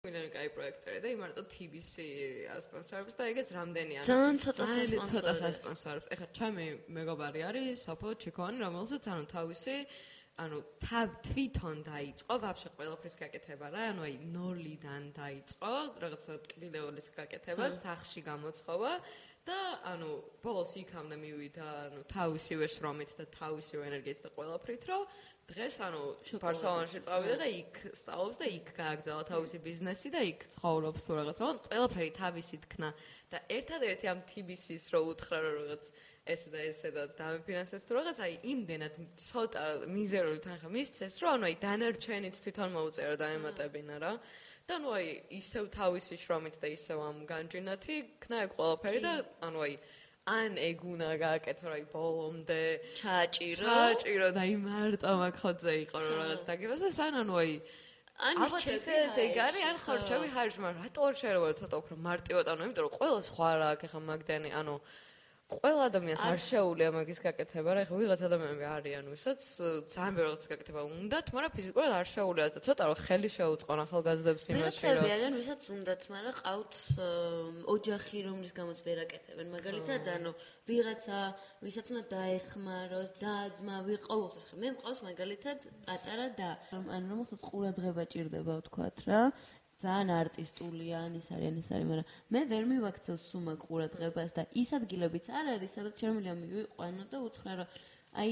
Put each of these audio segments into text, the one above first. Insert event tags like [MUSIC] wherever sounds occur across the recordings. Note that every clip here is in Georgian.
მილიონი კაი პროექტია და იმარტო TBC ასპონსორებს და ეგეც რამდენი არის. ძალიან ცოტა სპონსორებს. ცოტა ასპონსორებს. ეხლა ჩემი მეგობარი არის სოფო ჩიქოვანი, რომელსაც ანუ თავისი ანუ თავ თვითონ დაიწყო ვაფშე ყველაფრის გაკეთება რა, ანუ აი ნოლიდან დაიწყო რაღაცა ტკბილეულის გაკეთება, სახში გამოცხობა და ანუ ბოლოს იქამდე მივიდა ანუ თავისივე შრომით და თავისივე ენერგიით და ყველაფრით, რომ დღეს ანუ ბარსელონაში წავიდა და იქ სწავლობს და იქ გააგზავნა თავისი ბიზნესი და იქ ცხოვრობს თუ რაღაცა, ანუ ყველაფერი თავისი თქნა. და ერთადერთი ამ TBC-ს რო უთხრა რომ რაღაც ეს და ესე და დამფინანსეს თუ რაღაც აი იმდენად ცოტა მიზერული თანხა მისცეს რომ ანუ აი დანარჩენიც თვითონ მოუწერა დაემატებინა რა. და ნუ აი ისევ თავისი შრომით და ისევ ამ განჯინათი ქნა ეგ ყველაფერი და ანუ აი ან ეგ უნდა გააკეთო რა აი ბოლომდე. ჩააჭირო. ჩააჭირო და აი მარტო მაგ ხოძე იყო რომ რაღაც დაგებას და სან ანუ აი ან ეგ არის ან ხორჩები ხარჯ მაგრამ რატო არ შეიძლება ცოტა უფრო მარტივად ანუ იმიტომ რომ ყველა სხვა რა აქ ახლა მაგდანი ანუ ყველა ადამიანს არ შეუძლია მაგის გაკეთება, რა, ეხლა ვიღაც ადამიანები არიან, ვისაც ძალიან ბევრი რაღაცა გაკეთება უნდათ, მაგრამ ფიზიკურად არ შეუძლია და ცოტა რომ ხელი შეუწყონ ახალგაზრდებს იმაში, რომ ვიღაცები არიან, ვისაც უნდათ, მაგრამ ყავთ ოჯახი, რომლის გამოც ვერ აკეთებენ. მაგალითად, ანუ ვიღაცა, ვისაც უნდა დაეხმაროს, დააძმა, ვიყავოს ეს. მე მყავს მაგალითად პატარა და ანუ რომელსაც ყურადღება ჭირდება, ვთქვათ რა. ძალიან არტისტულია, ის არის, ის არის, მაგრამ მე ვერ მივაქცევ სუმა ყურადღებას და ის ადგილებიც არ არის, სადაც შემიძლია მივიყვანო და უთხრა, რომ აი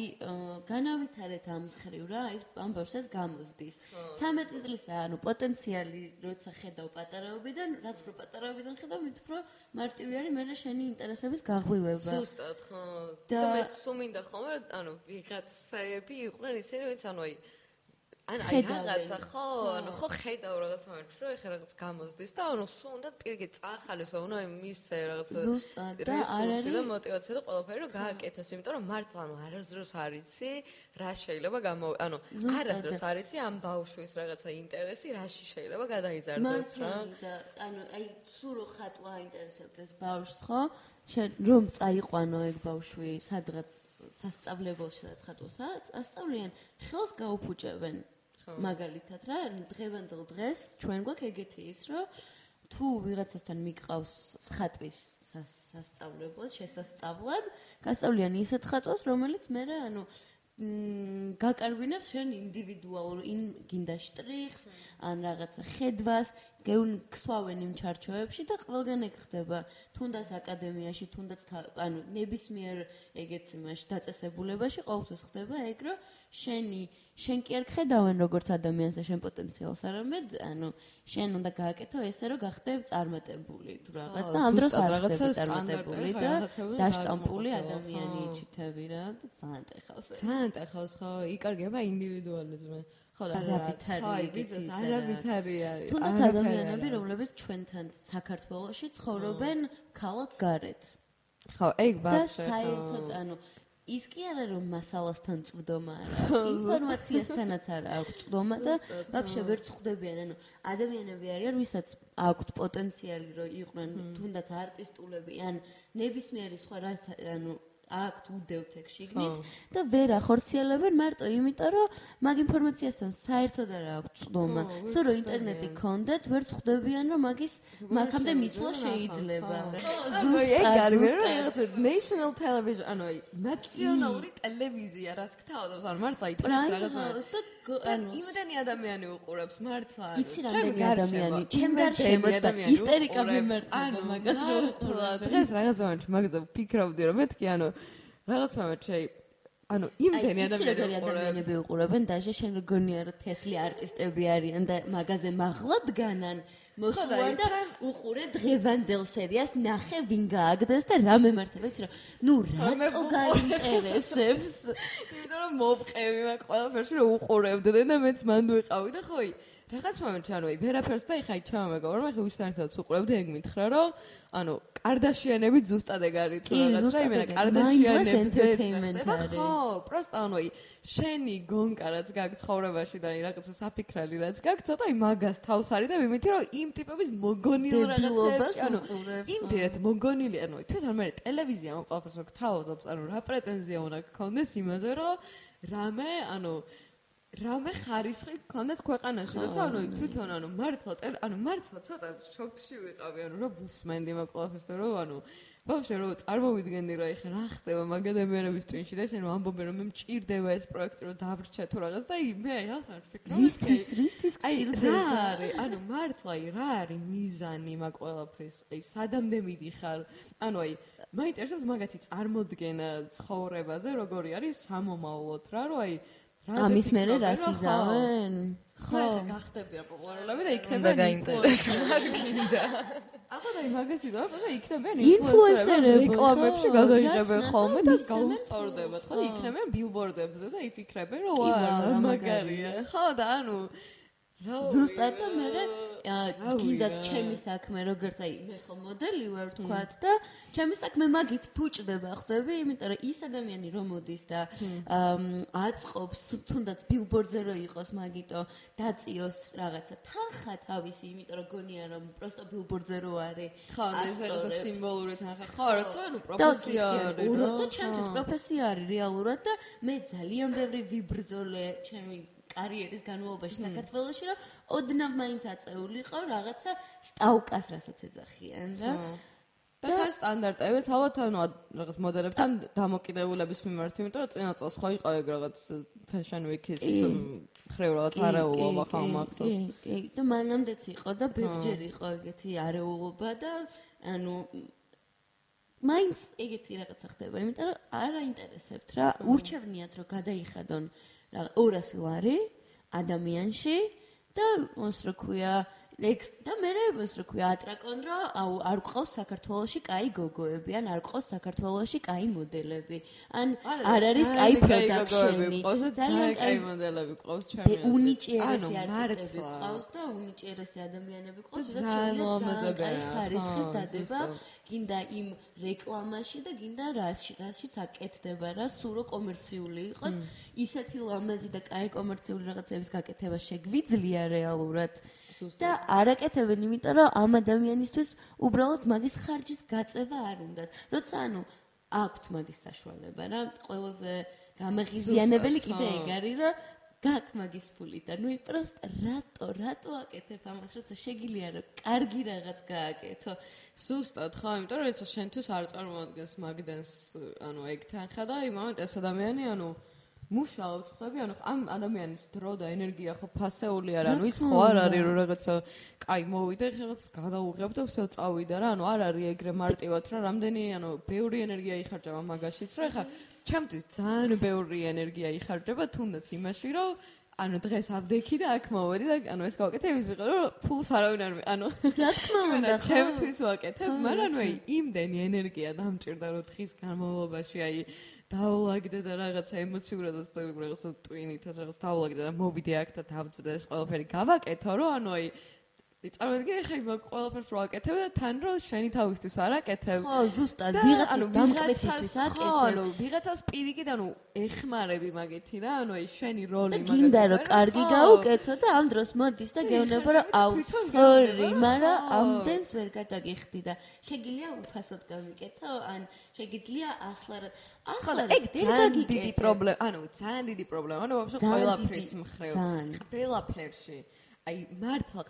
განავითარეთ ამ ხრივ რა, აი ამბობს ეს გამოსდის. 13 წლისა, ანუ პოტენციალი როცა ხედავ პატარაობიდან, რაც უფრო პატარაობიდან ხედავ, მით უფრო მარტივი არის მე შენი ინტერესების გაღვივება. ზუსტად, ხო. და მე სუმინდა ხოლმე, ანუ ვიღაცები იყვნენ ისინი, ვინც ანუ აი ან აი რაღაცა ხო, ანუ ხო ხედავ რაღაც მომენტში, რომ ეხლა რაღაც გამოსდის და ანუ სულ უნდა პირიქით წახალეს, ანუ აი მისცე რაღაცა ზუსტად და არ არის და мотиваცია და ყველაფერი რომ გააკეთოს, იმიტომ რომ მართლა ანუ არასდროს არიცი რა შეიძლება გამო ანუ არასდროს არიცი ამ ბავშვის რაღაცა ინტერესი რაში შეიძლება გადაიზარდოს რა. და ანუ აი სულ რო ხატვა აინტერესებდეს ბავშვს ხო? რომ წაიყვანო ეგ ბავშვი სადღაც სასწავლებელში და ხატვასა, ასწავლიან ხელს გაუფუჭებენ მაგალითად რა დღევანდელ დღეს ჩვენ გვაქვს ეგეთი ის რომ თუ ვიღაცასთან მიყავს ხატვის სასწავლებლად შესასწავლად გასწავლიან ისეთ ხატვას რომელიც მე რა ანუ გაკარგვინებს შენ ინდივიდუალურ იმ გინდა შტრიხს ან რაღაცა ხედვას გეუნ ქსვავენ იმ ჩარჩოებში და ყველგან ეგ ხდება. თუნდაც აკადემიაში თუნდაც ანუ ნებისმიერ ეგეც იმაში დაწესებულებაში ყოველთვის ხდება ეგ რომ შენი შენ კი არ ხედავენ როგორც ადამიანს და შენ პოტენციალს არამედ ანუ შენ უნდა გააკეთო ესე რომ გახდე წარმატებული თუ რაღაც და ამ დროს არ რაღაცა წარმატებული და დაშტამპული ადამიანი იჩითები რა და ძალიან ტეხავს ძალიან ტეხავს ხო იკარგება ინდივიდუალიზმი ხო და არავითარი არავითარი არის თუნდაც ადამიანები რომლებიც ჩვენთან საქართველოში ცხოვრობენ ქალაქ გარეთ. ხო ეგ ბავშვი და საერთოდ ანუ ის კი არა რომ მასალასთან წვდომა არა ინფორმაციასთანაც არა აქვს წვდომა და ვაფშე ვერ წხვდებიან ანუ ადამიანები არიან ვისაც აქვთ პოტენციალი რომ იყვნენ თუნდაც არტისტულები ან ნებისმიერი სხვა რა ანუ აქვთ უდევთ ეგ შიგნით და ვერ ახორციელებენ მარტო იმიტომ რომ მაგ ინფორმაციასთან საერთოდ არ აქვს წვდომა. სულ რომ ინტერნეტი კონდეთ, ვერ წხვდებიან რომ მაგის მაგამდე მისვლა შეიძლება. ზუსტად ზუსტად. national television ანუ ნაციონალური ტელევიზია რას გთავაზობთ ან მართლა იტყვის რაღაც ანუ იმდენი ადამიანი უყურებს მართლა იცი რამდენი ადამიანი? ჩემ გარშემო და ისტერიკა მიმართა მაგას რო უყურა დღეს რაღაც მომენტში მაგაზე ვფიქრობდი რომ მეთქი ანუ რაღაც მომენტში ანუ იმდენი ადამიანები უყურებენ? დაჟე შენ როგორია რომ თესლი არტისტები არიან და მაგაზე მაღლა დგანან მოსულა და უყურე დღევანდელ სერიას ნახე ვინ გააგდეს და რა მემართება იცი რომ ნუ რატო გაინტერესებს? იმიტომ რომ მოვყევი მაგ ყველაფერში რომ უყურებდნენ და მეც მანდ ვიყავი და ხო რაღაც მომენტში ანუ ვერაფერს და ეხა ჩამა მეგობრებმა ეხა ვისაერთოდ უყურებდი ეგ მითხრა რომ ანუ კარდაშიანები ზუსტად ეგ არის თუ რაღაც რა იმენა კარდაშიანები ხო პროსტა ანუ შენი გონკა რაც გაქვს ცხოვრებაში და აი რაღაცა საფიქრალი რაც გაქვს ცოტა აი მაგას თავს არის და მიმითი რომ იმ ტიპების მოგონილ რაღაცებს ანუ იმ დიეთ მოგონილი ანუ თვითონ მე ტელევიზია ყველაფერს რო გთავაზობს ანუ რა პრეტენზია უნდა გქონდეს იმაზე რომ რამე ანუ რამე ხარისხი გქონდეს ქვეყანაში, როცა ანუ თვითონ ანუ მართლა ანუ მართლა ცოტა შოქში ვიყავი, ანუ რა ვუსმენდი მაგ ყველაფერს და რომ ანუ ბავშვი რომ წარმოვიდგენდი რა ეხა რა ხდება მაგ ადამიანების twin-ში და ისინი რომ ამბობენ რომ მე მჭირდება ეს პროექტი რომ დავრჩა თუ რაღაც და მე რა ვფიქრობ რისთვის რისთვის აი რა გჭირდება? არის ანუ მართლა რა არის მიზანი მაგ ყველაფრის აი სადამდე მიდიხარ? ანუ აი მაინტერესებს მაგათი წარმოდგენა ცხოვრებაზე როგორი არის სამომავლოდ რა რომ აი ამის მერე რას იზავენ? ხო, გახდებიან პოპულარულები და იქნება გაინტერესა გინდა. ახლა და მაგას იზავენ, просто იქნებიან ინფლუენსერები, რეკლამებში გადაიღებენ ხოლმე და გაუსწორდებათ, ხო, იქნებიან ბილბორდებზე და იფიქრებენ, რომ აა მაგარია. ხო და ანუ ზუსტად და მე გინდათ ჩემი საქმე როგორც აი მე ხო მოდელი ვარ თქვათ და ჩემი საქმე მაგით ფუჭდება ხვდები? იმიტომ რომ ის ადამიანი რომ მოდის და აწყობს თუნდაც ბილბორდზე რო იყოს მაგიტო დაწიოს რაღაცა. თანხა თავისი იმიტომ რომ გონია რომ პროსტო ბილბორდზე რო არის ხო და ეს რაღაცა ასწორებს. სიმბოლური თანხა. ხო როცა ანუ და პროფესია არის რა, და ჩემთვის პროფესია არის რეალურად და მე ძალიან ბევრი ვიბრძოლე ჩემი კარიერის განმავლობაში საქართველოში რომ ოდნავ მაინც აწეულიყო რაღაცა სტაუკას რასაც ეძახიან და და თან სტანდარტებიც ალბათ ანუ რაღაც მოდელებთან დამოკიდებულების მიმართ, იმიტომ რომ წინა წელს ხო იყო ეგ რაღაც fashion week-ის ხრევ რაღაც არეულობა ხო მახსოვს. კი, და მანამდეც იყო და ბევრჯერ იყო ეგეთი არეულობა და ანუ მაინც ეგეთი რაღაცა ხდება, იმიტომ რომ არ აინტერესებთ რა, ურჩევნიათ რომ გადაიხადონ რა 200 ლარი ადამიანში და ოს რო ქვია ლექს და მე რებს რო ქვია? ატრაკონ რა? აუ არ ყავს საქართველოში კაი გოგოები ან არ ყავს საქართველოში კაი მოდელები. ან არ არის კაი პროდაქშენი ძალიან კაი მოდელები ყავს ჩემი. უნიჭიერესი ანუ არტისტები მართლა. ყავს და უნიჭიერესი ადამიანები ყავს და ძალიან ლამაზებია, კაი ხარისხის დადება გინდა იმ რეკლამაში და გინდა რაში რაშიც აკეთდება რა სულ რო კომერციული იყოს. ისეთი ლამაზი და კაი კომერციული რაღაცების გაკეთება შეგვიძლია რეალურად და არაკეთებენ იმიტომ რომ ამ ადამიანისთვის უბრალოდ მაგის ხარჯის გაწევა არ უნდათ. როცა ანუ აქვთ მაგის საშუალება რა ყველაზე გამაღიზიანებელი კიდე ეგ არის რომ გაქვს მაგის ფული და ნუ პროსტ რატო რატო აკეთებ ამას როცა შეგიძლია რომ კარგი რაღაც გააკეთო? ზუსტად ხო, იმიტომ რომ ეცა შენთვის არ წარმოადგენს მაგდენს ანუ ეგ თანხა და იმავე ეს ადამიანი ანუ მუშაობს ხდები, ანუ ამ ადამიანის დრო და ენერგია ხო ფასეული არ ანუ ის ხო არ არის რომ რაღაცა კაი მოვიდა ხე რაღაც გადაუღებ და всё წავიდა რა, ანუ არ არის ეგრე მარტივად რა, რამდენი ანუ ბევრი ენერგია იხარჯება მაგაშიც რა, ხა ჩემთვის ძალიან ბევრი ენერგია იხარჯება თუნდაც იმაში რომ ანუ დღეს აბდექი და აქ მოვედი და ანუ ეს გავაკეთე იმის ვიყო რომ ფულს არავინ არ მი- ანუ რა თქმა უნდა იმენა ხო ჩემთვის ვაკეთებ, ხო, მაგრამ ანუ აი ისე. იმდენი ენერგია დამჭირდა რომ დღის განმავლობაში აი დაულაგდე და რაღაცა ემოციურადაც და რაღაცა ტვინითაც რაღაც დაულაგდე და მოვიდე აქ და დავწდე ეს ყველაფერი. გავაკეთო რომ ანუ აი წარმოიდგინე ხა იმ ყველაფერს რო აკეთებ და თან რომ შენი თავისთვის არ აკეთებ ხო ზუსტად და ვიღაცის ანუ დამკვეთისთვის ვიღაცას- ხო, აკეთებ ანუ ვიღაცას პირიქით ანუ ეხმარები მაგეთი რა, ანუ აი შენი როლი და მაგათი გინდა რომ კარგი გაუკეთო და ამ დროს მოდის და გეუბნება რომ აუ მაგრამ ხო. ამდენს ვერ გადაგიხდი და შეგიძლია უფასოდ გამიკეთო ან შეგიძლია ასლარად და ასლარად ეგ ძალიან დიდი პრობლემა, ანუ ძალიან დიდი პრობლემა, ანუ ვაფშე ძალიან ყველაფრის დიდი, მხრივ. ძალიან. ყველაფერში. აი მართლა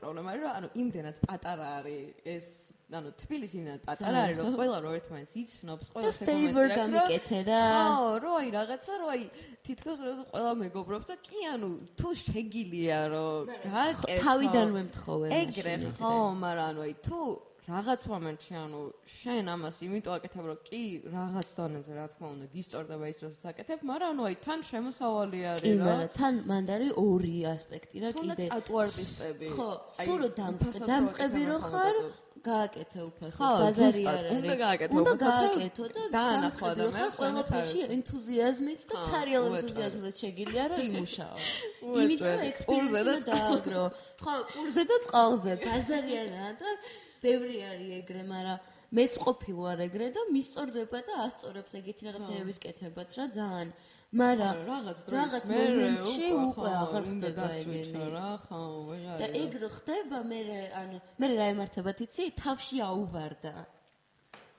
პრობლემა არის, რომ ანუ იმდენად პატარა არის ეს, ანუ თბილისი იმდენად პატარა არის, რომ ყველა რო ერთმანეთს იცნობს, ყველა favor გამიკეთე რა. ხო, რომ აი რაღაცა რო აი თითქოს რო ყველა მეგობრობს და კი ანუ თუ შეგილია რომ გააკეთო თავიდანვე მთხოვე ეგრე ხო, მაგრამ ანუ აი თუ რაღაც მომენტში ანუ შენ ამას იმიტომ აკეთებ რომ კი რაღაც დონეზე რა თქმა უნდა გისწორდება ის რასაც აკეთებ, მაგრამ ანუ აი თან შემოსავალი არის რა. მაგრამ თან მანდ არის ორი ასპექტი რა თუნდაც კიდე ტატუ არტისტები. ხო სულ რომ დამწყე უფასოდ დამწყები რო ხარ გააკეთე უფასო ბაზარი არ არის. უნდა გააკეთო უნდა გააკეთო და დაანახო დამწყები ხარ ადამიანს, ყველაფერში ენთუზიაზმით და ცარიელ ენთუზიაზმით შეგიძლია რომ იმუშაო. [LAUGHS] იმიტომ რომ და ექსპერიენსი დააგრო. ხო ყურზე და წყალზე ბაზარი არაა და ბევრი არის ეგრე მაგრამ მეც ყოფილ ვარ ეგრე და მისწორდება და ასწორებს ეგეთი რაღაცეების კეთებაც რა ძალიან. მაგრამ რაღაც დროის რაღაც მომენტში უკვე აღარ უნდა ხდება ეგენი. რა, ხო, ვეღარ. და ეგ რო ხდება მე ანუ მე რა ემართება თიცი თავში აუვარდა.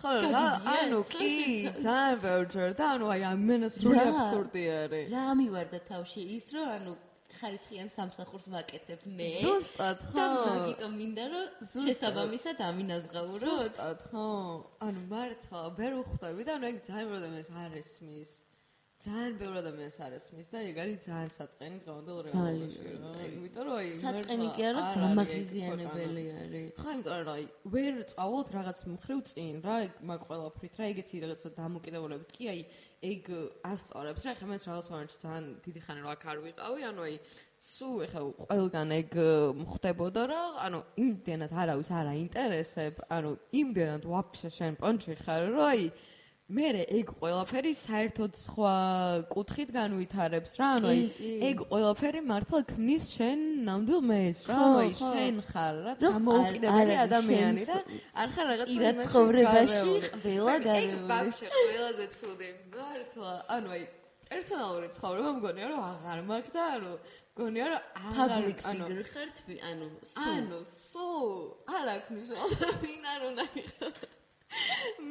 ხო რა ანუ კი ძალიან ბევრი და ანუ აი ამენა რა? აბსურდი არის. რა მივარდა თავში? ის რომ ანუ ხარისხიან სამსახურს ვაკეთებ მე. ზუსტად და ხო. მაგიტომ მინდა რომ შესაბამისად ამინაზღაუროთ ზუსტად ხო. ანუ მართლა ვერ ვხვდები და ანუ ეგ ძალიან ბევრი ადამიანს არ ესმის ძალიან ბევრი ადამიანს არ ესმის და ეგ არის ძალიან საწყენი დღევანდელ რეალობაში იმიტომ რომ აი საწყენი კი არა არ არის ხო, იმიტომ რომ აი ვერ წავალთ რაღაც მხრივ წინ რა, ეგ მაგ ყველაფრით რა, ეგეთი რაღაცა დამოკიდებულებით კი აი ეგ ასწორებს რა, ხა მეც რაღაც მომენტში ძალიან დიდი ხანი რა აქ არ ვიყავი, ანუ აი სუ ეხა ყველგან ეგ მხდებოდა რა, ანუ იმდენად არავის არ აინტერესებ, ანუ იმდენად ვაფშე შენ პონჩი ხარ, რომ აი მე ეგ ყველაფერი საერთოდ სხვა კუთხით განვითარებს რა, ანუ აი ეგ ყველაფერი მართლა ქმნის შენ ნამდვილ მეს რა, ანუ აი შენ ხარ რა, არის ადამიანი და არ ხარ რაღაც ირა იმაში ცხოვრებაში გარეული. ყველა ეგ გარეული. ბავშვი ყველაზე ცუდი მართლა. ანუ აი პერსონალური ცხოვრება მგონია რომ აღარ მაქვს და ანუ მგონია რომ აღარ ანუ ხარ თვი ანუ სულ. ანუ სუ არ აქვს მნიშვნელობა [LAUGHS] ვინ არ უნდა იყოს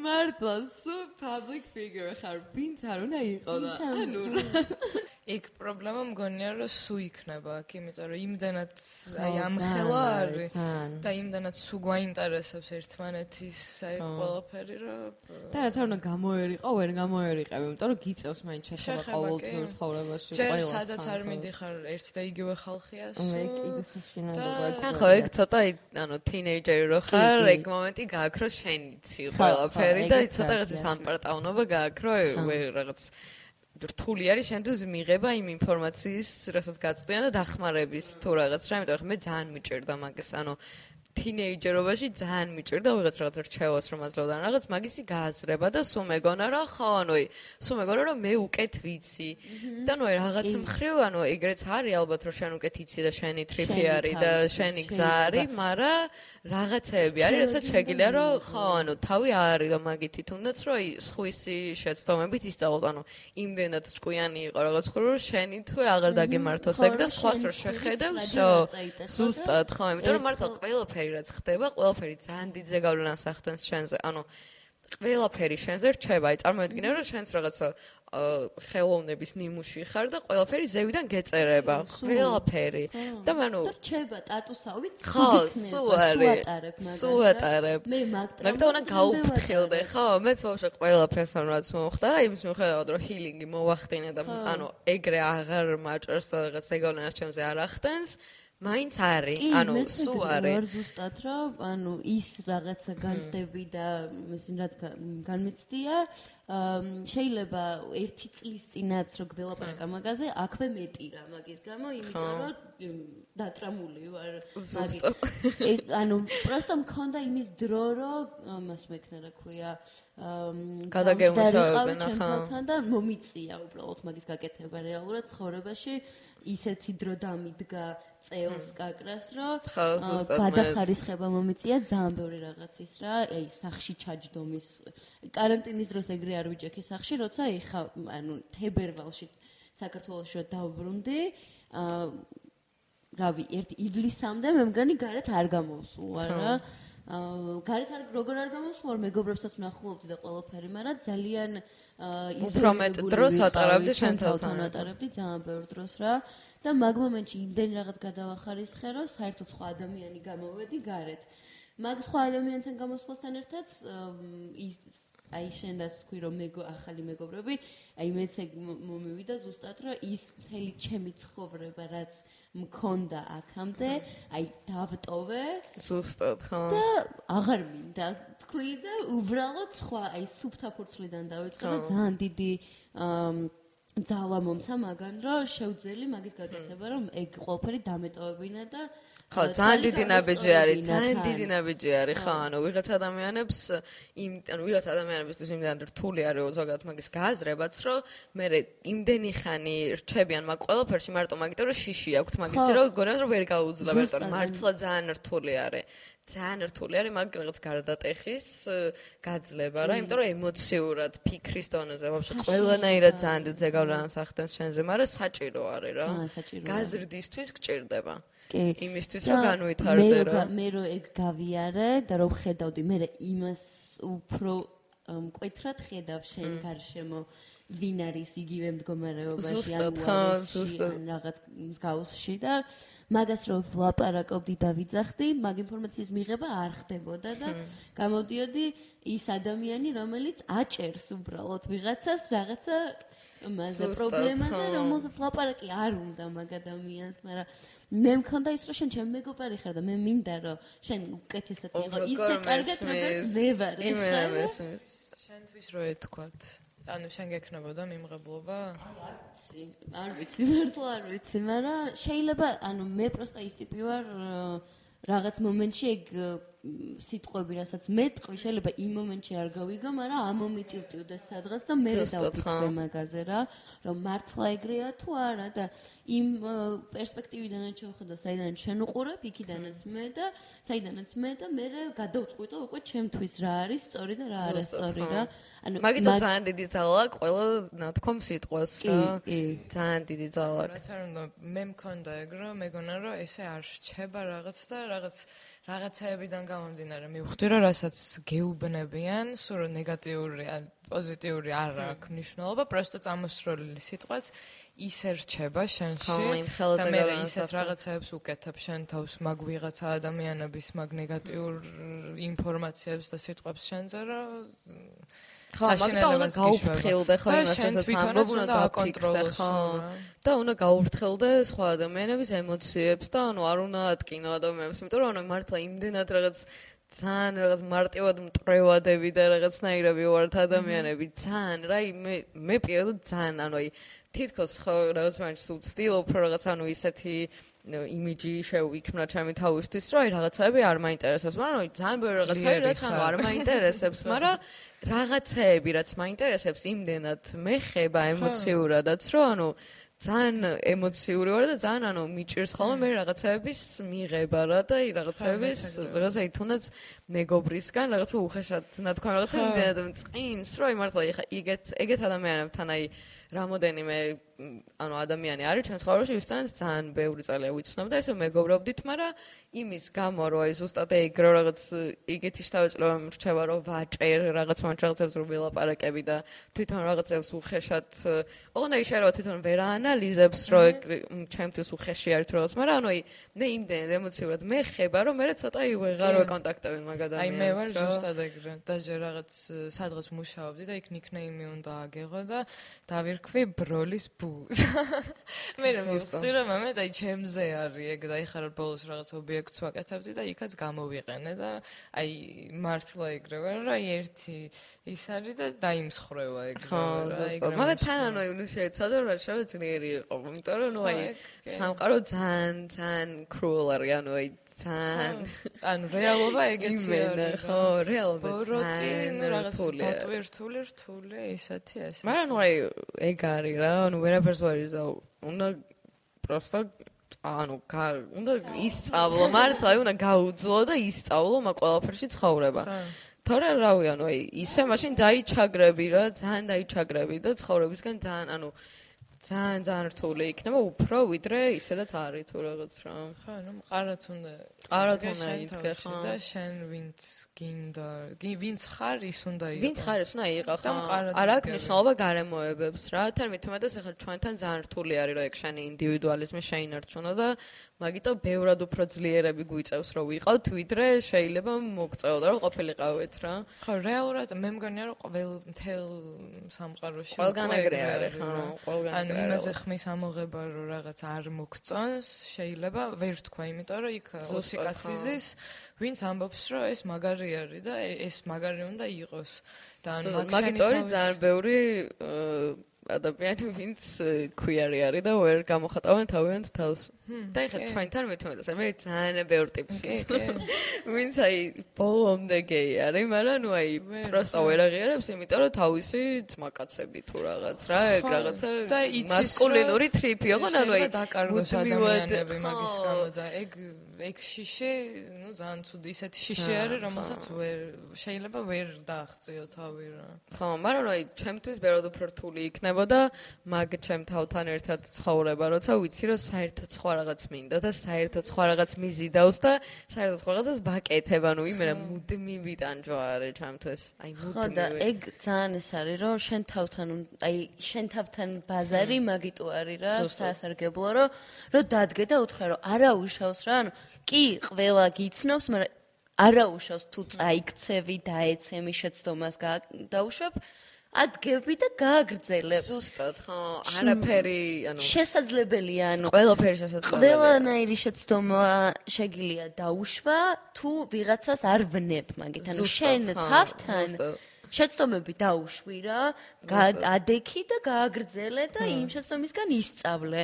მართლა სუ public figure ხარ ვინც არ უნდა იყოს და ვინც არ ანუ იქ პრობლემა მგონია რომ სუ იქნება აქ, იმიტომ რომ იმდანაც აი ამხელა არის, და იმდანაც სუ გვაინტერესებს ერთმანეთის აი ყველაფერი რომ და რაც არ უნდა გამოერიყო, ვერ გამოერიყები, იმიტომ რომ გიწევს მაინც შეხება კი. ცხოვრებაში ჯერ ყველასთან. სადაც არ მიდიხარ ერთ და იგივე ხალხია სუ მე კიდე საშინაობა და- ხო ეგ ცოტა ანუ თინეიჯერი რო ხარ ეგ მომენტი გააქ რო შენიცი ხო, ყველაფერი და ცოტა არის, რაღაც ასე. სამპარტავნობა გააქ რო ვერ რაღაც რთული არის შენთვის მიღება იმ ინფორმაციის რასაც გაწვდიან და დახმარების თუ რაღაც რა იმიტომ რომ მე ძალიან მიჭერდა მაგას ანუ თინეიჯერობაში ძალიან მიჭერდა ვიღაც რაღაც რჩევას რომ აძლევდა რაღაც მაგისი გააზრება და სულ მეგონა რომ ხო ანუ სულ მეგონა რომ მე უკეთ ვიცი და ნუ რაღაც მხრივ ანუ ეგრეც არის ალბათ რომ შენ უკეთ იცი და შენი ტრიფი არის და შენი გზა არის მაგრამ რაღაცეები არის რასაც შეგიძლია რომ ხო ანუ თავი არის და მაგითი თუნდაც რომ სხვისი შეცდომებით ისწავლოთ ანუ იმდენად ჭკვიანი იყო რაღაც ხო რომ შენი თუ აღარ დაგემართოს ეგ და სხვას რო შეხედავ ხურის შო რადიო წაიტეხო და? ზუსტად ხო იმიტომ რომ მართლა ყველაფერი რაც ხდება ყველაფერი ძალიან დიდ ზეგავლენას ახდენს შენზე ანუ ყველაფერი შენზე რჩება აი წარმოედგინე რომ შენს რაღაცა ხელოვნების ნიმუში ხარ და ყველაფერი ზევიდან გეწერება ყველაფერი და მანუ და რჩება ტატუსავით ხო, სულ არის. ატარებ მაგას სულ რა. ატარებ. მე მაგ მაგდა უნდა გაუფრთხილდე, ხო? მეც ბავშვი ყველაფერს ამ რაც მომხდარა, იმის მიუხედავად რომ ჰილინგი მოვახდინე და ანუ ეგრე აღარ მაჭერს და რაღაც ეგონას ჩემზე არ ახდენს, მაინც არის, ანუ ეგრე არის. ვარ ზუსტად რომ ანუ ის რაღაცა განცდები და ისინი რაც გა- განმეცდია. შეიძლება ერთი წლის წინაც რო გველაპარაკ ამაგაზე აქვე მეტი რა მაგის გამო იმიტომ რომ დატრამული ვარ მაგით. ანუ პროსტო მქონდა იმის დრო რომ ამას მექნა რა ქვია გადაგემუშავებენ, ახლა. და მომიწია უბრალოდ მაგის გაკეთება რეალურად ცხოვრებაში ისეთი დრო დამიდგა წელს კაკრას რომ გადახარისხება მომიწია ძალიან ბევრი რაღაცის რა. აი სახში ჩაჯდომის კარანტინის დროს ეგრე არ ვიჯექი სახში როცა ეხა ანუ თებერვალში საქართველოში რომ დავბრუნდი აა რავი ერთ ივლისამდე მე მგონი გარეთ არ გამოსულა რა. აა გარეთ არ როგორ არ გამოსულა მეგობრებსაც ვნახულობდი და ყველაფერი მაგრამ ძალიან აა უფრო მეტ დროს ატარებდი შენ თავთან ვატარებდი ძალიან ბევრ დროს რა. და მაგ მომენტში იმდენი რაღაც გადავახარისხე რომ საერთოდ სხვა ადამიანი გამოვედი გარეთ. მაგ სხვა ადამიანთან გამოსვლასთან ერთად ის აი შენ რაც თქვი რომ მეგო ახალი მეგობრები აი მეც ეგ მო- მომივიდა ზუსტად რომ ის მთელი ჩემი ცხოვრება რაც მქონდა აქამდე აი დავტოვე ზუსტად, ხო. და აღარ მინდა თქვი და უბრალოდ სხვა აი სუფთა ფურცლიდან დავიწყე და ძალიან დიდი ძალა მომცა მაგან რომ შევძელი მაგის გაკეთება რომ ეგ ყველაფერი დამეტოვებინა და ხო, ძალიან დიდი ნაბიჯი არის, ძალიან დიდი ნაბიჯი არის, ხო, ანუ ვიღაც ადამიანებს იმ ანუ ვიღაც ადამიანებისთვის იმდან რთული არის ზოგადად მაგის გააზრებაც, რომ მე იმდენი ხანი რჩებიან მაგ ყველაფერში მარტო მაგიტომ რომ შიში აქვთ მაგისი, რომ გონიათ რომ ვერ გაუძლებ, რომ მართლა ძალიან რთული არის. ძალიან რთული არის მაგ რაღაც გარდატეხის გაძლება რა, იმიტომ რომ ემოციურად ფიქრის დონეზე ვაფშე ყველანაირად ძალიან დიდ ზეგავლენას ახდენს შენზე, მაგრამ საჭირო არის რა. ძალიან გაზრდისთვის გჭირდება. კი. იმისთვის რომ განვითარდე რა. მე რო ეგ გავიარე და რომ ხედავდი მე იმას უფრო მკვეთრად ხედავ შენ გარშემო ვინ არის იგივე მდგომარეობაში ზუსტად, ხო, უარესში, ზუსტად. ან რაღაც მსგავსში და მაგას რო ვლაპარაკობდი და ვიძახდი, მაგ ინფორმაციის მიღება არ ხდებოდა და გამოდიოდი ის ადამიანი, რომელიც აჭერს უბრალოდ ვიღაცას რაღაცა ზუსტად, პრობლემაზე, ხო. რომელსაც ლაპარაკი არ უნდა მაგ ადამიანს, მაგრამ მე მქონდა ის რომ შენ ჩემ მეგობარი ხარ და მე მინდა რომ შენ უკეთესად იყო ისე კარგად როგორც მე ვარ მესმის. შენთვის რო ეთქვათ ანუ შენ გექნებოდა მიმღებლობა ვიცი, არ ვიცი მართლა არ ვიცი, მაგრამ შეიძლება ანუ მე პროსტა ის ტიპი ვარ რაღაც მომენტში ეგ სიტყვები, რასაც მეტყვი, შეიძლება იმ მომენტში არ გავიგო, მაგრამ ამომიტივტივდეს სადღაც და მე დავფიქრე მაგაზე რა, რომ მართლა ეგრეა თუ არა და იმ პერსპექტივიდანაც შევხედო, საიდანაც შენ უყურებ, იქიდანაც მე და საიდანაც მე და მე გადავწყვიტო უკვე ჩემთვის რა არის სწორი და რა არა ზუსტად, სწორი ხო. რა. ანუ მაგითო მაგ- ძალიან დიდი ძალა ყველა ნათქვამ სიტყვას რა. კი, კი. ძალიან დიდი ძალა. რაც არ უნდა მე მქონდა ეგ რომ მეგონა რომ ესე არ რჩება რაღაც და რაღაც რაღაცაებიდან გამომდინარე მივხვდი რომ რასაც გეუბნებიან სულ რომ ნეგატიური ან პოზიტიური არ აქვს მნიშვნელობა პროსტო წამოსროლილი სიტყვაც ისე რჩება შენში და მე ისეთ რაღაცაებს უკეთებ შენ თავს მაგ ვიღაცა ადამიანების მაგ ნეგატიურ ინფორმაციებს და სიტყვებს შენზე რომ ხო, მაგიტო უნდა გაუფრთხილდე ხო იმას, რასაც ამბობ, უნდა უნდა გააფიქრდე აკონტროლოს ხო. და უნდა გაუფრთხილდე სხვა ადამიანების ემოციებს და ანუ არ უნდა ატკინო ადამიანებს, იმიტომ რომ ანუ მართლა იმდენად რაღაც ძალიან რაღაც მარტივად მტრევადები და რაღაცნაირები ვართ ადამიანები, ძალიან რა მე მე პირველად ძალიან ანუ აი თითქოს ხო რაღაც მაინც უცდილ უფრო რაღაც ანუ ისეთი იმიჯი შევიქმნა ჩემი თავისთვის, რომ აი რაღაცები არ მაინტერესებს, მაგრამ აი ძალიან ბევრი რაღაცები რაც ანუ არ მაინტერესებს, [LAUGHS] მაგრამ რაღაცეები რაც მაინტერესებს იმდენად მეხება ემოციურადაც, რომ ანუ ძალიან ემოციური ვარ და ძალიან ანუ მიჭირს ხოლმე მე რაღაცეების მიღება რა და აი რაღაცეების ეგრევე. რაღაცა აი თუნდაც მეგობრისგან რაღაცა უხეშად ნათქვა რაღაცა ხო. იმდენად მწყინს, რომ აი მართლა ეხა იგეთ ეგეთ ადამიანებთან აი რამოდენიმე ანუ ადამიანი არის ჩემს ცხოვრებაში, ვისთანაც ძალიან ბევრი წელია ვიცნობ და ესე მეგობრობდით, მაგრამ იმის გამო რომ აი ზუსტად ეგ რო რაღაც იგეთი შთავეჭრება მრჩება რომ ვაჭერ რაღაც მან რაღაცებს რომ ველაპარაკები და თვითონ რაღაცებს უხეშად ოღონდ აი შეიძლება თვითონ ვერ აანალიზებს რომ ეგ ჩემთვის უხეში არის თუ რაღაც, მაგრამ ანუ აი მე იმდენ ემოციურად მე ხება რომ მე ცოტა აი ვეღარ მაგ აი ადამიანს. მე ვარ ზუსტად ეგრე. დაჟე რაღაც э, სადღაც მუშაობდი და იქ ნიკნეიმი უნდა აგეღო და დავირქვი ბროლის ბუს. [LAUGHS] მე რა მივხვდი რომ ამეთ აი ჩემზე არის ეგ და იხარ ბოლოს რაღაც ობიექტს ვაკეთებდი და იქაც გამოვიყენე და აი მართლა ეგრე ვარ რა აი ერთი ის არის და დაიმსხრევა ეგრე ხო, ზუსტად. მაგრამ თან ანუ ნუ შეეცადა რომ შეიძლება ძლიერი იყო, იმიტომ რომ ნუ აი სამყარო ძალიან ძალიან cruel არის, ანუ აი ძალიან ანუ რეალობა ეგეთი არის ხო, რეალობა ბოროტი ნუ რაღაც რთულია. დატვირთული რთული ისეთი ეს მაგრამ ნუ აი ეგ არის რა, ანუ ვერაფერს ვერ იზავ. უნდა პროსტა ანუ გა- უნდა ისწავლო, მართლა აი უნდა გაუძლო და ისწავლო მაგ ყველაფერში ცხოვრება. ხო. თორე რავი, ანუ აი ისე მაშინ დაიჩაგრები რა, ძალიან დაიჩაგრები და ცხოვრებისგან ძალიან ანუ ძალიან ძალიან რთული იქნება უფრო ვიდრე ისედაც არის თუ რაღაც რა. ხო, ნუ მყარად უნდა იდგე უნდა იდგე, თავში ხო. და შენ ვინც გინდა, გი- ვინც ხარ, ის უნდა იყოს. ვინც ხარ ეს უნდა იყო და ხო? მყარად არ აქვს იდგები. მნიშვნელობა გარემოებებს რა. თან მithumetas ახლა ჩვენთან ძალიან რთული არის რომ ეგ შენი ინდივიდუალიზმი შეინარჩუნა და მაგიტო ბევრად უფრო ძლიერები გვიწევს რომ ვიყავთ ვიდრე შეიძლება მოგწეოდა რომ ყოფილიყავით რა. ხო, რეალურად მე მგონია რომ ყოველ მთელ სამყაროში ყველგან ეგრე არის ხო? ყველგან ანუ ეგრე იმაზე არის. ხმის ამოღება რომ რაღაც არ მოგწონს, შეიძლება ვერ თქვა, იმიტომ რომ იქ ზუსტად, ოსი კაცი ხო. ზის, ვინც ამბობს რომ ეს მაგარი არის და ეს მაგარი უნდა იყოს. და ანუ შენი მაგიტო ძალიან ბევრი ადამიანი ვინც აა, ქვიარი არის და ვერ გამოხატავენ თავიანთ თავს. და ეხლა ჩვენთან მithumetas მე ძალიან ბევრი ტიპი კი, ვიცი. ვინც აი ბოლომდე გეი არის, მაგრამ ნუ აი პროსტა ვერ აღიარებს, იმიტომ რომ თავისი ძმაკაცები თუ რაღაც რა, ეგ რაღაცა მასკულინური ტრიპი იყო, ანუ აი დაკარგოს ადამიანები მაგის გამო და ეგ ეგ შიში, ну, ძალიან ცუდი ისეთი ძალიან, არის, რომელსაც ვერ შეიძლება ვერ დააღწიო თავი რა. ხო, მაგრამ აი ჩემთვის ბევრად უფრო რთული იქნება იქნებოდა მაგ ჩემ თავთან ერთად ცხოვრება, როცა ვიცი რომ საერთოდ სხვა რაღაც მინდა და საერთოდ სხვა რაღაც მიზიდავს და საერთოდ სხვა რაღაცას ბაკეთებ, ანუ იმენა მუდმივი ტანჯვა არის ჩემთვის. აი მუდმივი. ხო და ეგ ძალიან ეს არის რომ შენ თავთან აი შენ თავთან ბაზარი მაგიტო არის რა, სასარგებლო რომ რომ დადგე და უთხრა რომ არა უშავს რა, ანუ კი ყველა გიცნობს, მაგრამ არა უშავს თუ წაიქცევი და ეცემი შეცდომას დაუშვებ ადგები და გააგრძელებ. ზუსტად, ხო, არაფერი, ანუ შესაძლებელია, ანუ ყველაფერი შესაძლებელია. ყველანაირი შეცდომა შეგიძლია დაუშვა, თუ ვიღაცას არ ვნებ, მაგით, ანუ შენ თავთან შეცდომები დაუშვი რა, ადექი და გააგრძელე და იმ შეცდომისგან ისწავლე.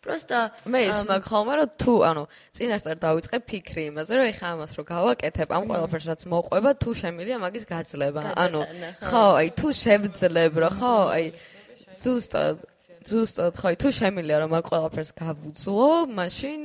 პროსტა მე ის მაქვს ხოლმე რომ თუ ანუ წინასწარ დავიწყე ფიქრი იმაზე რომ ეხა ამას რო გავაკეთებ ამ ყველაფერს რაც მოყვება თუ შემილია მაგის გაძლება. ანუ ხო. აი თუ შევძლებ რომ ხო აი ზუსტად ზუსტად ხო თუ შემილია რომ ამ ყველაფერს გავუძლო მაშინ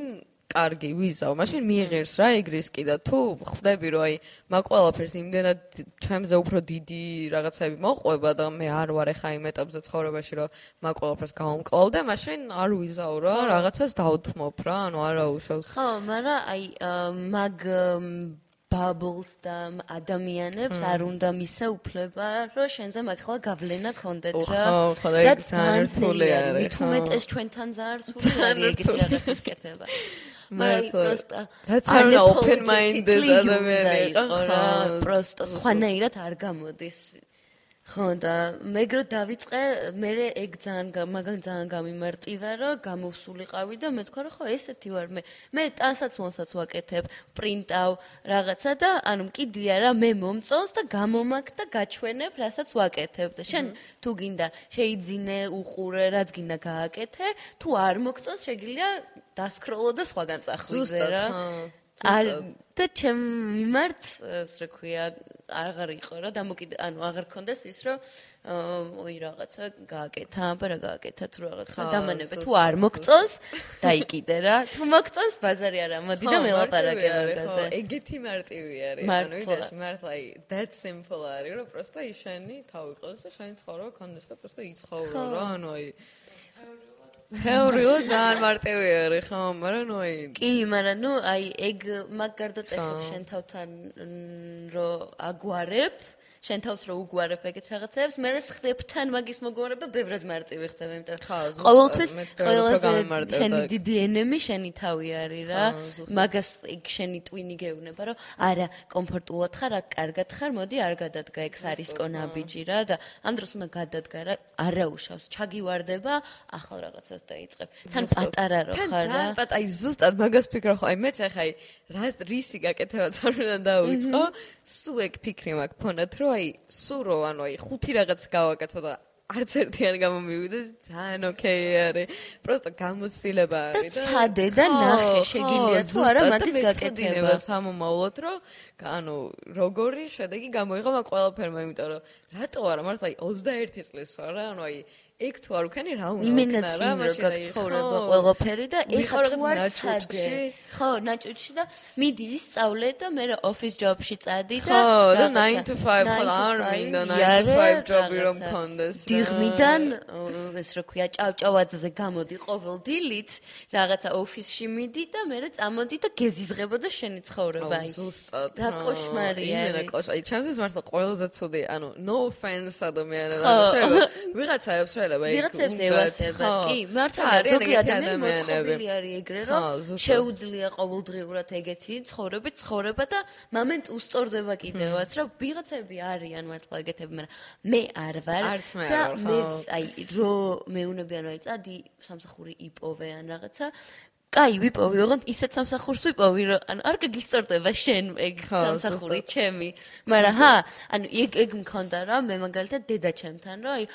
კარგი ვიზაო, მაშინ მიიღერს რა ეგ რისკი და თუ ხვდები რომ აი მაგ ყველაფერს იმდენად ჩემზე უფრო დიდი რაღაცები მოყვება და მე არ ვარ ახლა იმ ეტაპზე ცხოვრებაში რომ მაგ ყველაფერს გავამკლავდე, მაშინ არ ვიზაო რა, რაღაცას დაუთმობ რა, ანუ არა უშავს. ხო, მაგრამ აი მაგ ბაბლს და ადამიანებს არ უნდა მისე უფლება, რომ შენზე მაგხლა გავლენა კონდეთ რა. ხო, ხო, ეგ ძალიან რთული არის. ჩვენთან ძალიან რთული არის ეგეთი რაღაცის კეთება. მაგრამ პროსტა რაც არ უნდა open minded ადამიანი იყო რა პროსტა სხვანაირად არ გამოდის ხო და მეგრო დავიწყე მე ეგ ძალიან მაგან ძალიან გამიმარტივა რომ გამოსულიყავი და მე თქვა რომ ხო ესეთი ვარ მე. მე ტანსაც მონსაც ვაკეთებ პრინტავ რაღაცა და ანუ მკიდია რა მე მომწონს და გამომაქ და გაჩვენებ რასაც ვაკეთებ. და შენ თუ გინდა შეიძინე უყურე რაც გინდა გააკეთე თუ არ მოგწონს შეგიძლია დასკროლო და სხვაგან წახვიდე რა. არ და ჩემ მიმართ, ასე ქვია, აღარ იყო რა, დამოკიდე, ანუ აღარ კონდეს ის, რომ ოი რაღაცა გააკეთა, აბა რა გააკეთა თუ რაღაცა. დამანებე, თუ არ მოგწონს, დაიკიდე რა. თუ მოგწონს, ბაზარი არა, მოდი და მელაპარაკე მაგაზე. ეგეთი მარტივი არის, ანუ იდეაში მართლა that simple არის, რომ პროსტა ისენი თავი ყოს და შენ ცხოვრო კონდეს და პროსტა იცხოვრო რა, ანუ აი თეორიულად ძალიან მარტივი არის ხო, მაგრამ ნუ აი კი, მაგრამ ნუ აი ეგ მაგარდა ტექნიკ შენ თავთან რომ აგვარებ შენ თავს რო უგვარებ ეგეთ რაღაცებს, მე ხდებთან მაგის მოგვარება ბევრად მარტივი ხდება, იმიტომ რომ ყოველთვის ყველაზე შენი დიდი ენემი შენი თავი არის რა. მაგას ეგ შენი ტვინი გეუბნება, რომ არა, კომფორტულად ხარ, რა კარგად ხარ, მოდი არ გადადგა, ეგ არის კონაბიჯი რა და ამ დროს უნდა გადადგა რა, არა უშავს, ჩაგივარდება, ახალ რაღაცას დაიწყებ. თან პატარა რო ხარ რა. თან ძალიან პატარა, ზუსტად მაგას ფიქრობ ხო, აი მეც ახლა აი რა რისი გაკეთებაც არ უნდა დავიწყო, სულ ეგ ფიქრი მაქვს ფონად, რომ აი სულ რო ანუ აი ხუთი რაღაც გავაკეთო და არც ერთი არ გამომივიდეს ძალიან ოკეი არის. პროსტო გამოსილება არის და ცადე და ნახე შეგიძლია თუ არა მაგის გაკეთება სამომავლოდ რომ ანუ როგორი შედეგი გამოიღო მაგ ყველაფერმა, იმიტომ რომ რატო არა მართლა აი 21 წლის ვარ რა, ანუ აი ეგ თუ არ უქენი რა უნდა იმენა რა მაშინ აი ცხოვრება ყველაფერი და ეხა თუ არ ცადე ხო ნაჭუჭში და მიდი ისწავლე და მე რა ოფის ჯობში წადი და ხო და 9 to 5 ხო არ მინდა 9 to 5 ჯობი რომ მქონდეს დიღმიდან ეს რა ქვია ჭავჭავაძეზე გამოდი ყოველ დილით რაღაცა ოფისში მიდი და მე რა წამოდი და გეზიზღებოდა შენი ცხოვრება აი. ზუსტად და კოშმარია იმენა კოშ აი ჩემთვის მართლა ყველაზე ცუდი ანუ no offense შეიძლება ვიღაცაებს შეიძლება იქ ვიღაცებს ევასება კი მართლა ზოგი ადამიანები. არის ეგრე რომ შეუძლია ყოველდღიურად ეგეთი ცხოვრები ცხოვრება და მომენტ უსწორდება კიდევაც რომ ვიღაცები არიან მართლა ეგეთები მაგრამ მე არ ვარ და მე აი რო მეუნებიან რომ აი წადი სამსახური იპოვე ან რაღაცა კაი, ვიპოვი, ოღონდ ისეთ სამსახურს ვიპოვი, რომ ანუ არ გაგისწორდება შენ ეგ სამსახური ჩემი. მაგრამ ჰა, ანუ ეგ ეგ მქონდა რა, მე მაგალითად დედა ჩემთან, რომ აი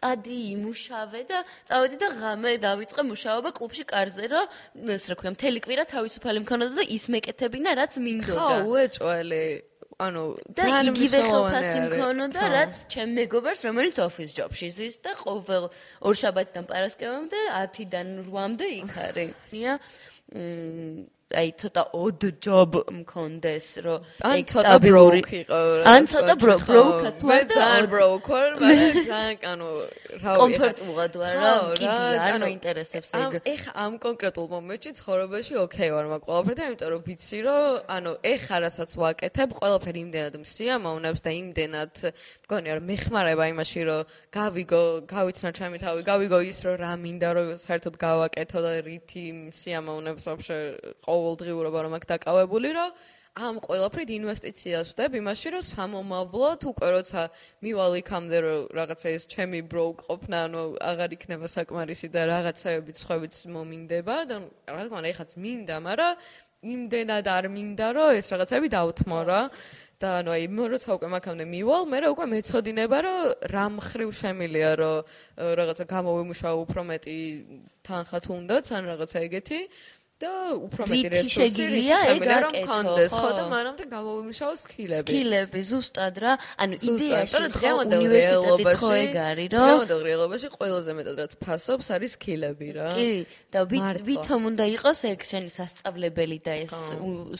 წადი იმუშავე და წავედი და ღამე დავიწყე მუშაობა კლუბში კარზე, რომ ეს რა ქვია, მთელი კვირა თავისუფალი მქონოდა და ის მეკეთებინა, რაც მინდოდა. ხო, უეჭველი. ანუ ძალიან იგივე ხელფასი მქონოდა რაც ჩემ მეგობარს რომელიც ოფის ჯობში ზის და ყოველ ორ შაბათიდან პარასკევამდე 10-დან 8-მდე იქ არის. ნია აი ცოტა odd job მქონდეს, რომ ან ეგ ცოტა სტაბილური broke იყო. ან ცოტა bro- broke-აც მე ვარ და ძალიან odd- broke ვარ, [LAUGHS] მაგრამ ძალიან ანუ რა ვიცი. კომფორტულად ვარ რა, ხო, კიდე რა, არ ანუ, მაინტერესებს ამ ეგ. ეხა ამ კონკრეტულ მომენტში ცხოვრებაში ოკეი ვარ მაგ ყველაფერთან, იმიტომ რომ ვიცი რომ ანუ ეხა რასაც ვაკეთებ, ყველაფერი იმდენად მსიამოვნებს და იმდენად მგონია რომ მეხმარება იმაში რომ გავიგო, გავიცნო ჩემი თავი, გავიგო ის რომ რა მინდა რომ საერთოდ გავაკეთო და რითი მსიამოვნებს вообще ყოველდღიურობა რომ აქ დაკავებული რომ ამ ყველაფრით ინვესტიციას ვდებ იმაში, რომ სამომავლოდ უკვე როცა მივალ იქამდე, რომ რაღაცა ეს ჩემი ბროუკ ყოფნა, ანუ აღარ იქნება საკმარისი და რაღაცაები სხვაებიც მომინდება და რა თქმა უნდა, ეხაც მინდა, მაგრამ იმდენად არ მინდა, რომ ეს რაღაცები დავთმო რა. და ანუ აი მე როცა უკვე მაგამდე მივალ, მე რა უკვე მეწოდინება, რომ რა მხრივ შემილია, რომ ö, რაღაცა გამოვიმუშაო უფრო მეტი თანხა თუნდაც, ან რაღაცა ეგეთი. და უფრო მეტი რესურსი შემიძლია, რომ აკეთო, მქონდეს, ხო და მანამდე გამოვიმუშაო სკილები. სკილები ზუსტად რა. ანუ იდეაში დღევანდელ უნივერსიტეტიც ხო რეალობაში- ეგ არის, რომ დღევანდელ რეალობაში ყველაზე მეტად რაც ფასობს არის სკილები რა. კი და ვითომ უნდა იყოს ეგ შენი სასწავლებელი და ეს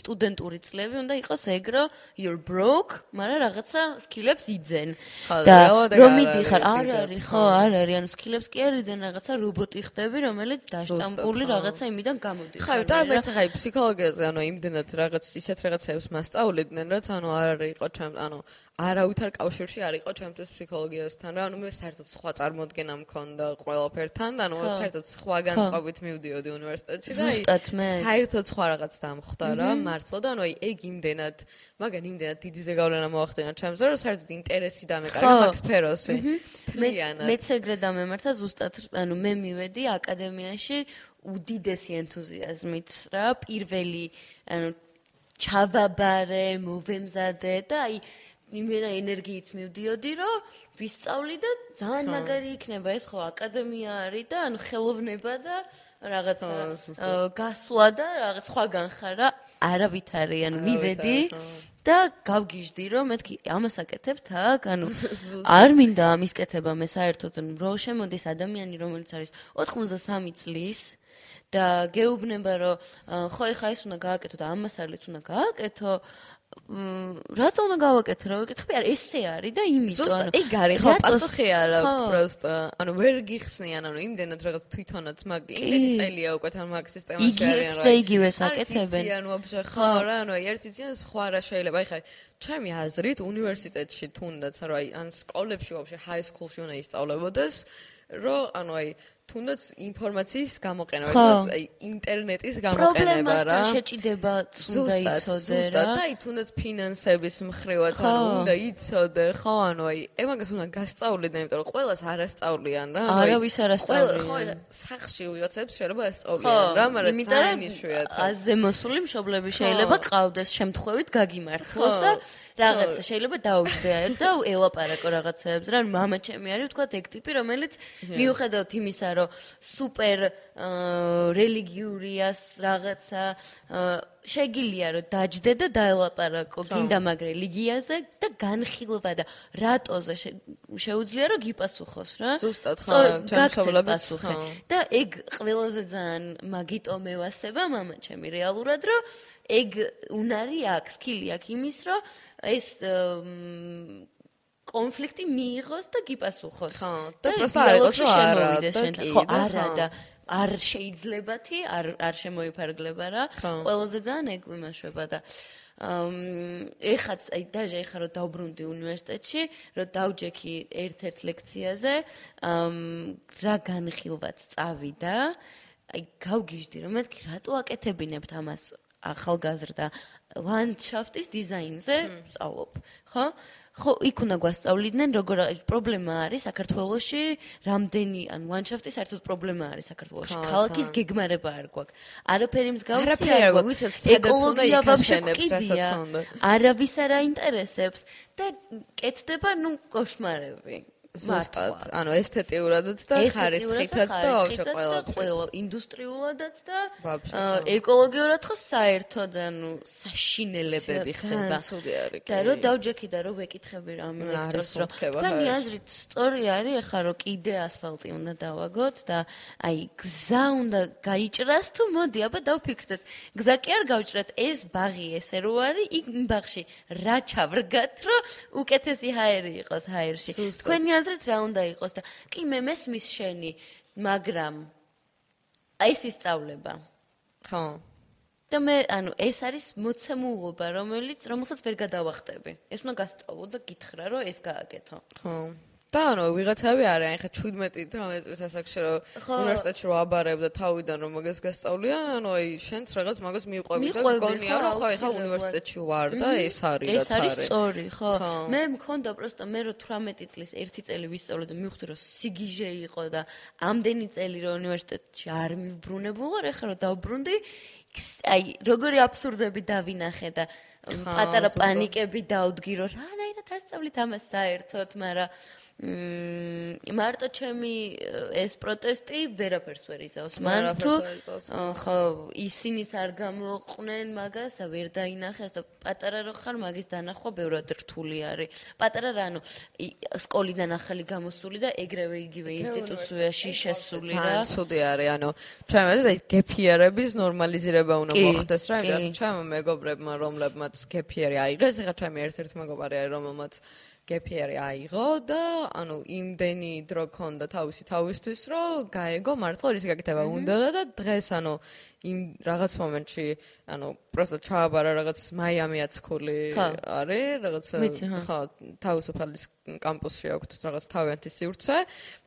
სტუდენტური წლები უნდა იყოს ეგ რომ you're broke, მაგრამ რაღაცა სკილებს იძენ. ხო, და რომ არ მიდიხარ, არის, არ არის, ხო. არ არის, ანუ სკილებს კი არ იძენ რაღაცა რობოტი ხდები, რომელიც დაშტამპული რაღაცა იმიდან გამოდიხარ. რომ რა. მეც ხა ფსიქოლოგიაზე ანუ იმდენად რაღაც ისეთ რაღაცებს მასწავლიდნენ, რაც ანუ არ იყო ჩემ ანუ არავითარ კავშირში არ იყო ჩემთვის ფსიქოლოგიასთან რა, ანუ მე საერთოდ სხვა წარმოდგენა მქონდა ყველაფერთან, ანუ ხო. საერთოდ სხვა განწყობით მივდიოდი უნივერსიტეტში და ზუსტად მეც. საერთოდ სხვა რაღაც დამხვდა რა, მართლა და ანუ აი ეგ იმდენად, მაგან იმდენად დიდი ზეგავლენა მოახდინა ჩემზე, რომ საერთოდ ინტერესი დამეკარგა მაგ სფეროსი. მე მეც ეგრე დამემართა ზუსტად ანუ მე მივედი აკადემიაში უდიდესი ენთუზიაზმით რა პირველი ანუ ჩავაბარე მოვემზადე და აი იმენა ენერგიით მივდიოდი რომ ვისწავლი და ძალიან მაგარი იქნება ეს ხო აკადემია არის და ანუ ხელოვნება და აა, გასვლა და რაღაც სხვაგან ხარ რა არავით არის ანუ მივედი და გავგიჟდი რომ მეთქი ამას აკეთებთ აქ ანუ [LAUGHS] არ მინდა ამის კეთება მე საერთოდ რო შემოდის ადამიანი რომელიც არის 83 წლის და გეუბნება რომ ხო ეხა ეს უნდა გააკეთო და ამას არის უნდა გააკეთო. მ, რატო უნდა გავაკეთო? რა ვიკითხები არა ესე არის და იმიტომ ზუსტად ეგ არის ხო პასუხი არა პროსტა ანუ ვერ გიხსნიან ანუ იმდენად რაღაც თვითონაც მაგ იმდენი წელია უკვე თან მაგ სისტემაში იგივე და იგივეს აკეთებენ. აკეთებენ ვაფშე ხო. რა ანუ ერთი წინ სხვა რა შეიძლება. აი ხა ჩემი აზრით უნივერსიტეტში თუნდაც რომ აი ან სკოლებში ვაფშე ჰაი სკულში უნდა ისწავლებოდეს რომ ანუ აი თუნდაც ინფორმაციის გამოყენება თუნდაც ინტერნეტის გამოყენება რა. პრობლემასთან შეჭიდებაც უნდა იცოდე რა. ზუსტად. და თუნდაც ფინანსების მხრივაც ანუ უნდა იცოდე. ხო ანუ აი ემაგას უნდა გასწავლიდე იმიტომ რომ ყველას არ ასწავლიან რა. არავის არ ასწავლიან. ყველა- ხო სახში ვიღაცებს შეიძლება ასწავლიან რა მაგრამ ძალიან იშვიათად აზე მოსული მშობლები შეიძლება ყავდეს შემთხვევით გაგიმართლოს და რაღაცა შეიძლება დაუჯდე არ და ელაპარაკო რაღაცეებს რა მამა ჩემი არის ვთქვა ეგ ტიპი რომელიც მიუხედავად იმისა რომ სუპერ აა, რელიგიურიას რაღაცა შეგილია რომ დაჯდე და დაელაპარაკო გინდა მაგ რელიგიაზე და განხილვა და რატოზე შე- შეუძლია რომ გიპასუხოს რა ზუსტად, ხო, პასუხი. ხო. და ეგ ყველაზე ძალიან მაგიტო მევასება მამა ჩემი რეალურად რომ ეგ უნარი აქვს, სკილი აქვს იმის რომ ეს კონფლიქტი მიიღოს და გიპასუხოს. ხო, და პროსტა არ იყოს, რომ არა ხო, არა და არ შეიძლებათი, არ არ შემოიფარგლება რა. ყველაზე ძალიან ეგ იმაშვება და ამ ეხაც აი დაჟე ეხა რომ დავბრუნდი უნივერსიტეტში, რომ დავჯექი ერთ-ერთ ლექციაზე, ამ რა განხილვაც წავიდა, აი გავგიჟდი რომ მეთქი რატო აკეთებინებთ ამას ახალგაზრდა ლანდშაფტის დიზაინზე ვსწავლობ, ხო? ხო, იქ უნდა გვასწავლიდნენ როგორ პრობლემა არის საქართველოში, რამდენი ან ლანდშაფტი საერთოდ პრობლემა არის საქართველოში. ქალაქის გეგმარება არ გვაქვს. არაფერი მსგავსი არ გვაქვს. ეკოლოგია ვაფშე კიდია. არავის არ აინტერესებს და კეთდება, ну, кошмарები. ზუსტად, ანუ ესთეტიურადაც და ხარისხითაც და ვაფშე ყველა ყველა ინდუსტრიულადაც და ეკოლოგიურად ხო საერთოდ ანუ საშინელებები ხდება. და რომ დავჯექი და რომ ვეკითხები რა ამერექტროს რომ თქვენი აზრით სწორი არის ახლა რომ კიდე ასფალტი უნდა დავაგოთ და აი გზა უნდა გაიჭრას თუ მოდი აბა დავფიქრდეთ. გზა კი არ გავჭრათ ეს ბაღი ესე რო არის იქ ბაღში რა ჩავრგათ რომ უკეთესი ჰაერი იყოს ჰაერში. თქვენი აზრით რა უნდა იყოს და კი მე მესმის შენი მაგრამ ეს ისწავლება ხო. და მე ანუ ეს არის მოცემულობა რომელიც რომელსაც ვერ გადავახტები. ეს უნდა გასწავლო და გითხრა რომ ეს გააკეთო. ხო და ანუ ვიღაცები არის აი ხა 17 რომელიც წელს ასაკში რომ უნივერსიტეტში რომ აბარებ და თავიდან რომ მაგას გასწავლიან ანუ აი შენც რაღაც მაგას მიყვები და გონია რომ ხო ხა უნივერსიტეტში ვარ და ეს არის რაც არის ეს არის სწორი ხო. მე მქონდა პროსტო მე რო 18 წლის ერთი წელი ვისწავლე და მივხვდი რომ სიგიჟე იყო და ამდენი წელი რომ უნივერსიტეტში არ მიბრუნებულო რა ხა რომ დავბრუნდი აი როგორი აბსურდები დავინახე და პატარა პანიკები დაუდგირო რანაირად ასწავლით ამას საერთოდ მაგრამ მარტო ჩემი ეს პროტესტი ვერაფერს ვერ იზავს. მან თუ ხო ისინიც არ გამოყვნენ მაგას ვერ დაინახეს და პატარა რო ხარ მაგის დანახვა ბევრად რთული არის. პატარა რა ანუ სკოლიდან ახალი გამოსული და ეგრევე იგივე ინსტიტუციაში შესული რა. ცუდი არის ანუ ჩვენ მე გეფიერების ნორმალიზირება უნდა მოხდეს რა იმიტომ რომ ჩვენ მეგობრებმა რომლებმაც გეფიერი აიღეს ეხლა ჩემი ერთ-ერთი მეგობარი არის რომელმაც გეფიერი აიღო და ანუ იმდენი დრო ქონდა თავისი თავისთვის რომ გაეგო მართლა რისი გაკეთება უნდა და დღეს ანუ იმ რაღაც მომენტში ანუ პროსტო ჩააბარა რაღაც მაიამი აცქული არის რაღაც ხო თავისუფალის კამპუსში აქვს რაღაც თავიანთი სივრცე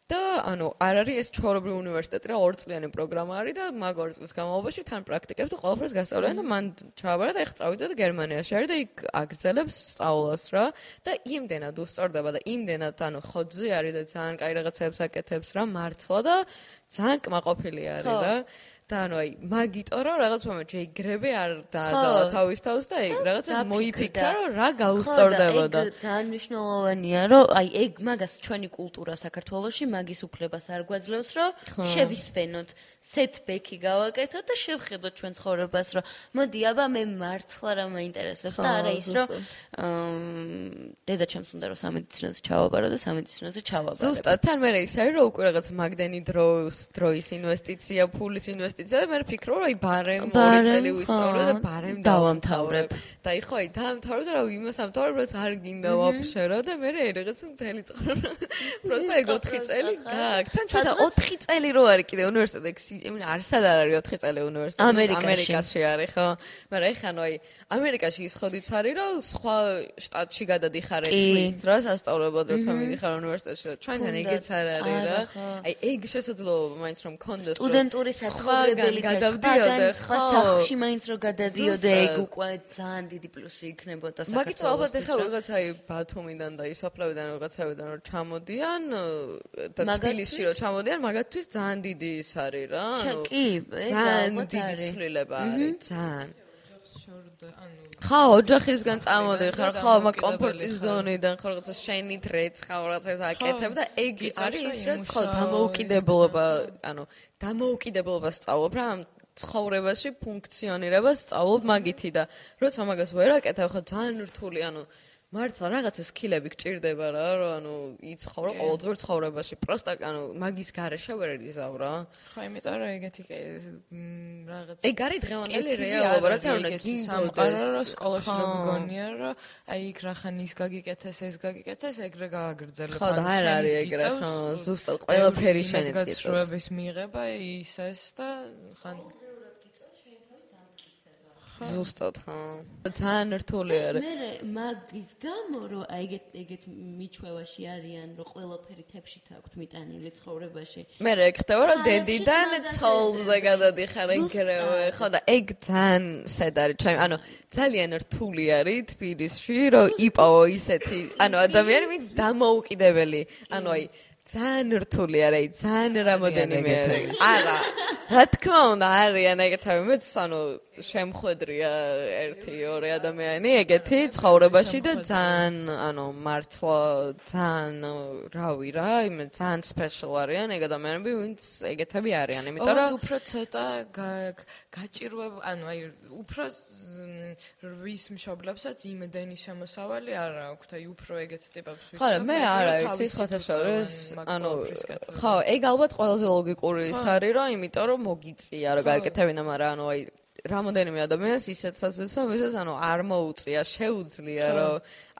და ანუ არ არის ეს ჩვეულებრივი უნივერსიტეტი რა ორწლიანი პროგრამა არის და მაგ ორ წლის განმავლობაში თან პრაქტიკებს და ყველაფერს გასწავლიან და მან ჩააბარა და ეხ წავიდა და გერმანიაში არის და იქ აგრძელებს სწავლას რა. და იმდენად უსწორდება და იმდენად ანუ ხოძი არის და ძალიან კაი რაღაცებს აკეთებს რა მართლა და ძალიან კმაყოფილი არის რა და ანუ აი მაგიტო რომ რაღაც მომენტში ეგრევე არ დააძალა თავის თავს და ეგ რაღაცა მოიფიქრა რომ რა გაუსწორდებოდა. ხო და ეგ ძალიან მნიშვნელოვანია რომ აი ეგ მაგას ჩვენი კულტურა საქართველოში მაგის უფლებას არ გვაძლევს რომ შევისვენოთ. Setback-ი გავაკეთოთ და შევხედოთ ჩვენ ცხოვრებას, რომ მოდი აბა მე მართლა რა მაინტერესებს და არა ის რომ დედა ჩემს უნდა რომ სამედიცინოზე ჩავაბარო და სამედიცინოზე ჩავაბარო. ზუსტად, თან მე ის არის რომ უკვე რაღაც მაგდენი დროს, დროის ინვესტიცია, ფულის ინვესტიცია და მე ვფიქრო რომ აი ბარემ ორი წელი ვისწავლე და ბარემ დავამთავრებ. და აი ხო აი დავამთავრებ და რა იმას ამთავრებ, რაც არ გინდა ვაფშე რა და მე რაღაც მთელი [LAUGHS] [LAUGHS] წელი. პროსტა ეგ 4 წელი გააქვს. თან ცოტა 4 წელი რო არის კიდე უნივერსიტეტში იმენ არსად არ არის 4 წელი უნივერსიტეტი ამერიკაში. არის ხო. მაგრამ ეხა ნუ აი ამერიკაში ის ხოდიც არის რომ სხვა შტატში გადადიხარ ექვის დროს ასწავლებოდ როცა მიდიხარ უნივერსიტეტში და ჩვენთან ეგეც არ არის რა. აი ეგ შესაძლოა მაინც რომ კონდეს სტუდენტური საცხოვრებელი გადავდიოდე ხო. სახში მაინც რომ გადადიოდე ეგ უკვე ძალიან დიდი პლუსი იქნებოდა საქართველოს მაგით ალბათ ეხა რაღაც აი ბათუმიდან და ისოფლავიდან რაღაცებიდან რომ ჩამოდიან და თბილისში რომ ჩამოდიან მაგათთვის ძალიან დიდი ის არის რა ანუ კი ძალიან დიდი ცვლილება არის ძალიან ხო, ოჯახისგან წამოდიხარ, ხო, მაგ კომფორტის ზონიდან, ხო, რაღაცა შენით რეცხავ, რაღაცას აკეთებ და ეგ არის ის, რაც ხო დამოუკიდებლობა, ანუ დამოუკიდებლობა სწავლობ რა ცხოვრებაში ფუნქციონირებას სწავლობ მაგითი და როცა მაგას ვერ აკეთებ, ხო ძალიან რთული, ანუ მართლა რაღაცა სკილები გჭირდება რა, რომ ანუ იცხოვრო ყოველდღიურ ცხოვრებაში. პროსტა ანუ მაგის გარეშე ვერ იზავ რა. ხო, იმიტომ რომ ეგეთი რაღაც ეგ არის დღევანდელი რეალობა, რაც არ უნდა გინდოდეს. რომ სკოლაში რომ გონია, რომ აი იქ რახან ის გაგიკეთეს, ეს გაგიკეთეს, ეგრე გააგრძელებ. ხო, და არ არის ეგრე, ხო, ზუსტად ყველაფერი შენით გიწევს. გასროების მიღება ის ეს და ხან ზუსტად ხო. ძალიან რთული არის. მე მაგის გამო რომ აი ეგეთ ეგეთ მიჩვევაში არიან რომ ყველაფერი თებში თაქვთ მიტანილი ცხოვრებაში. მე რა ხდება რომ დედიდან ცოლზე გადადიხარ ეგრევე ხო და ეგ ძალიან სად არის. ჩემ ანუ ძალიან რთული არის თბილისში რომ იპოვო ისეთი ანუ ადამიანი ვინც დამოუკიდებელი. ანუ აი ძალიან რთული არა, ძალიან რამოდენიმე არა. რა თქმა უნდა, არიან ეგეთები, მეც ანუ შემხვედრია ერთი ორი ადამიანი ეგეთი ცხოვრებაში და ძალიან ანუ მართლა ძალიან რავი რა, იმე ძალიან სპეციალ არიან ეგ ადამიანები, ვინც ეგეთები არიან, იმიტომ რომ უფრო ცოტა გაჭირვებ, ანუ აი უფრო ვის მშობლებსაც იმდენი შემოსავალი არ აქვს, აი უფრო ეგეთ ტიპებს ვიცი. ხო, მე არა, ვიცი, ხოთა შორის, ანუ ხო, ეგ ალბათ ყველაზე ლოგიკური ის არის, რომ იმიტომ რომ მოგიწია რა გააკეთებინა, მაგრამ ანუ აი რამოდენიმე ადამიანს ისეთსაც ვიცო, ვისაც ანუ არ მოუწია, შეუძლია რომ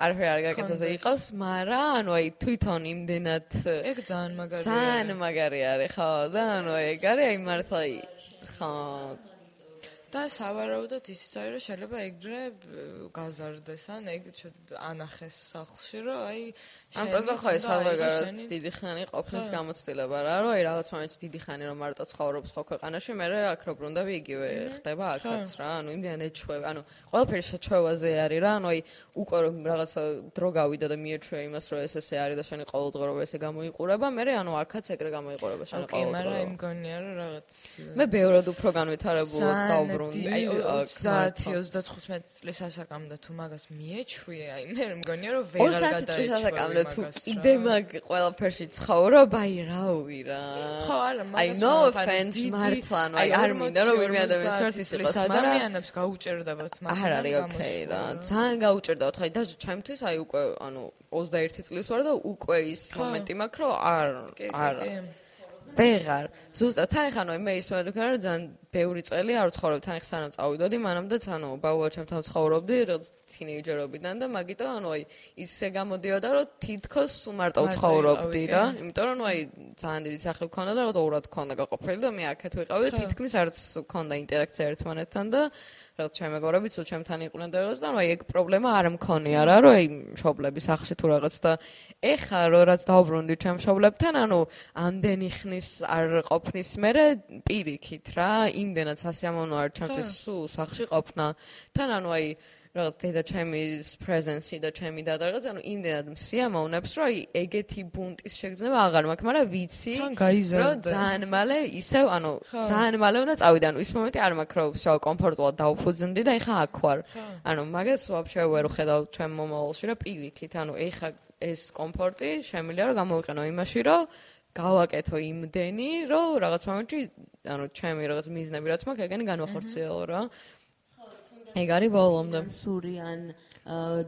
არაფერი არ გაკეთოს იყოს, მაგრამ ანუ აი თვითონ იმდენად ეგ ძალიან მაგარია. ძალიან მაგარი არის, ხო, და ანუ ეგ არის აი მართლა ხო და სავარაუდოდ ისიც არის რომ შეიძლება ეგრე გაზარდეს ან ეგ ანახეს სახლში რომ აი ან პროზა ხო ეს ალბათ დიდი ხანი ყოფნის გამოცდილება რა რომ აი რაღაც მომენტში დიდი ხანი რომ მარტო ცხოვრობს ხო ქვეყანაში მე რა აქ რო ბრუნდები იგივე ხდება აქაც რა ანუ იმდენ ეჩვევ ანუ ყველაფერი შეჩვევაზე არის რა ანუ აი უკვე რომ რაღაცა დრო გავიდა და მიეჩვე იმას რომ ეს ესე არის და შენი ყოველდღიურობა ესე გამოიყურება მე ანუ აქაც ეგრე გამოიყურება შენი ყოველდღიურობა კი მაგრამ იმ გონია რომ რაღაც მე ბევრად უფრო განვითარებულად დავბრუნდი აი 30-35 წლის ასაკამდე თუ მაგას მიეჩვი აი მე მგონია რომ ვეღარ გადაეჩვე და თუ კიდე მაგ ყველაფერში ცხოვრობ, აი რავი რა. ხო, არა, მაგას აი no offense მართლა, ანუ აი არ მინდა რომ ვინმე ადამიანს ერთის იყოს, მაგრამ ადამიანებს გაუჭერდებათ მაგას. არ არის ოკეი რა. ძალიან გაუჭერდებათ, ხაი და ჩემთვის აი უკვე ანუ 21 წლის ვარ და უკვე ის მომენტი მაქვს რომ არ არ ვეღარ. ზუსტად თან ხანო მე ის ვარ რომ ძალიან ბევრი წელი არ ვცხოვრობ თან ხ სანამ წავიდოდი მანამდე ანუ ბაუა ჩემთან ცხოვრობდი რაღაც თინეიჯერობიდან და მაგიტო ანუ აი ისე გამოდიოდა რომ თითქოს მარტო ცხოვრობდი რა. იმიტომ რომ აი ძალიან დიდი სახლი მქონდა და რაღაც ორად მქონდა გაყოფილი და მე აქეთ ვიყავი თითქმის არც მქონდა ინტერაქცია ერთმანეთთან და რაღაც ჩემ მეგობრებიც თუ ჩემთან იყვნენ და რაღაც და ნუ აი ეგ პრობლემა არ მქონია რა რომ აი მშობლები სახში თუ რაღაც და ეხა რო რაც დაუბრუნდი ჩემ მშობლებთან ანუ ამდენი ხნის არ ყოფნის მერე პირიქით რა იმდენად სასიამოვნო არ ჩემთვის სულ სახში ყოფნა თან ანუ აი რაღაც დედა ჩემის პრეზენსი და ჩემი და რაღაც ანუ იმდენად მსიამოვნებს რომ ეგეთი ბუნტის შეგრძნება აღარ მაქვს მაგრამ ვიცი რომ ძალიან მალე ისევ ანუ ძალიან მალე უნდა წავიდე ანუ ის მომენტი არ მაქვს რომ შო კომფორტულად დაუფუძნდი და ეხა აქ ვარ. ანუ მაგას ვაფშე ვერ ვხედავ ჩემ მომავალში რა პირიქით ანუ ეხა ეს კომფორტი შემიძლია რომ გამოვიყენო იმაში რომ გავაკეთო იმდენი რომ რაღაც მომენტში ანუ ჩემი რაღაც მიზნები რაც მაქვს ეგენი განვახორციელო რა ეგ არის ბოლომდე. სური ან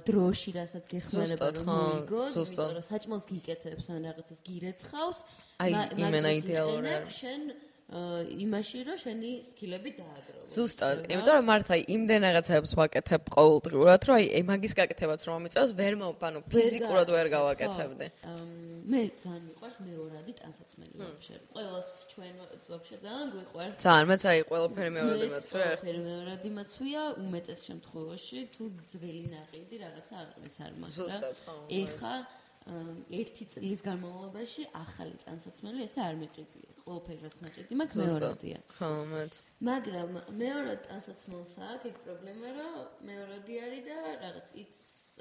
დროში, რასაც გეხმარება რომ მოიგოს, იმიტომ რომ საჭმელს გიკეთებს ან რაღაცას გირეცხავს, აი იმენა იდეალურია. შენ იმაში რომ შენი სკილები დააგროვო. ზუსტად, იმიტომ რომ მართლა იმდენ რაღაცებს ვაკეთებ ყოველდღურად, რომ აი მაგის გაკეთებაც რომ მომიწევს, ვერ მოვფანო ფიზიკურად ვერ გავაკეთებდი. მე ძალიან მიყვარს მეორადი ტანსაცმელი ვაფშე. ყველას ჩვენ ვაფშე ძალიან გვიყვარს. ძალიან, მეც აი ყველაფერი მეორადი მაცვია. ყველაფერი მეორადი მაცვია, უმეტეს შემთხვევაში თუ ძველი ნაყიდი რაღაცა აღრის არ მაქვს რა. ეხა ერთი წლის განმავლობაში ახალი ტანსაცმელი ესე არ მეჭიდია. ყველაფერი რაც ნაჭიდი მაქვს მეორადია. ხო, მეც. მაგრამ მეორე ტანსაცმელს აქვს ეგ პრობლემა, რომ მეორადი არის და რაღაც იც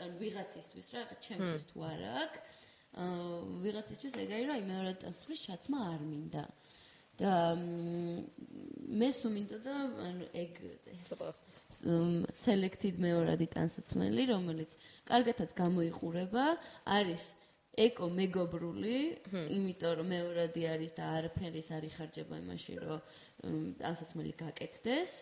ან ვიღაცისთვის რა, ჩემთვის თუ არ აქვს. ვიღაცისთვის ეგ არის, რომ აი მეორე ტანსაცმლის ჩაცმა არ მინდა. და მე სუმინდა და ანუ ეგ selected მეორადი ტანსაცმელი, რომელიც კარგათაც გამოიყურება, არის ეკო მეგობრული, იმიტომ რომ მეორადი არის და არაფერის არ იხარჯება იმაში, რომ ტანსაცმელი გაკეთდეს.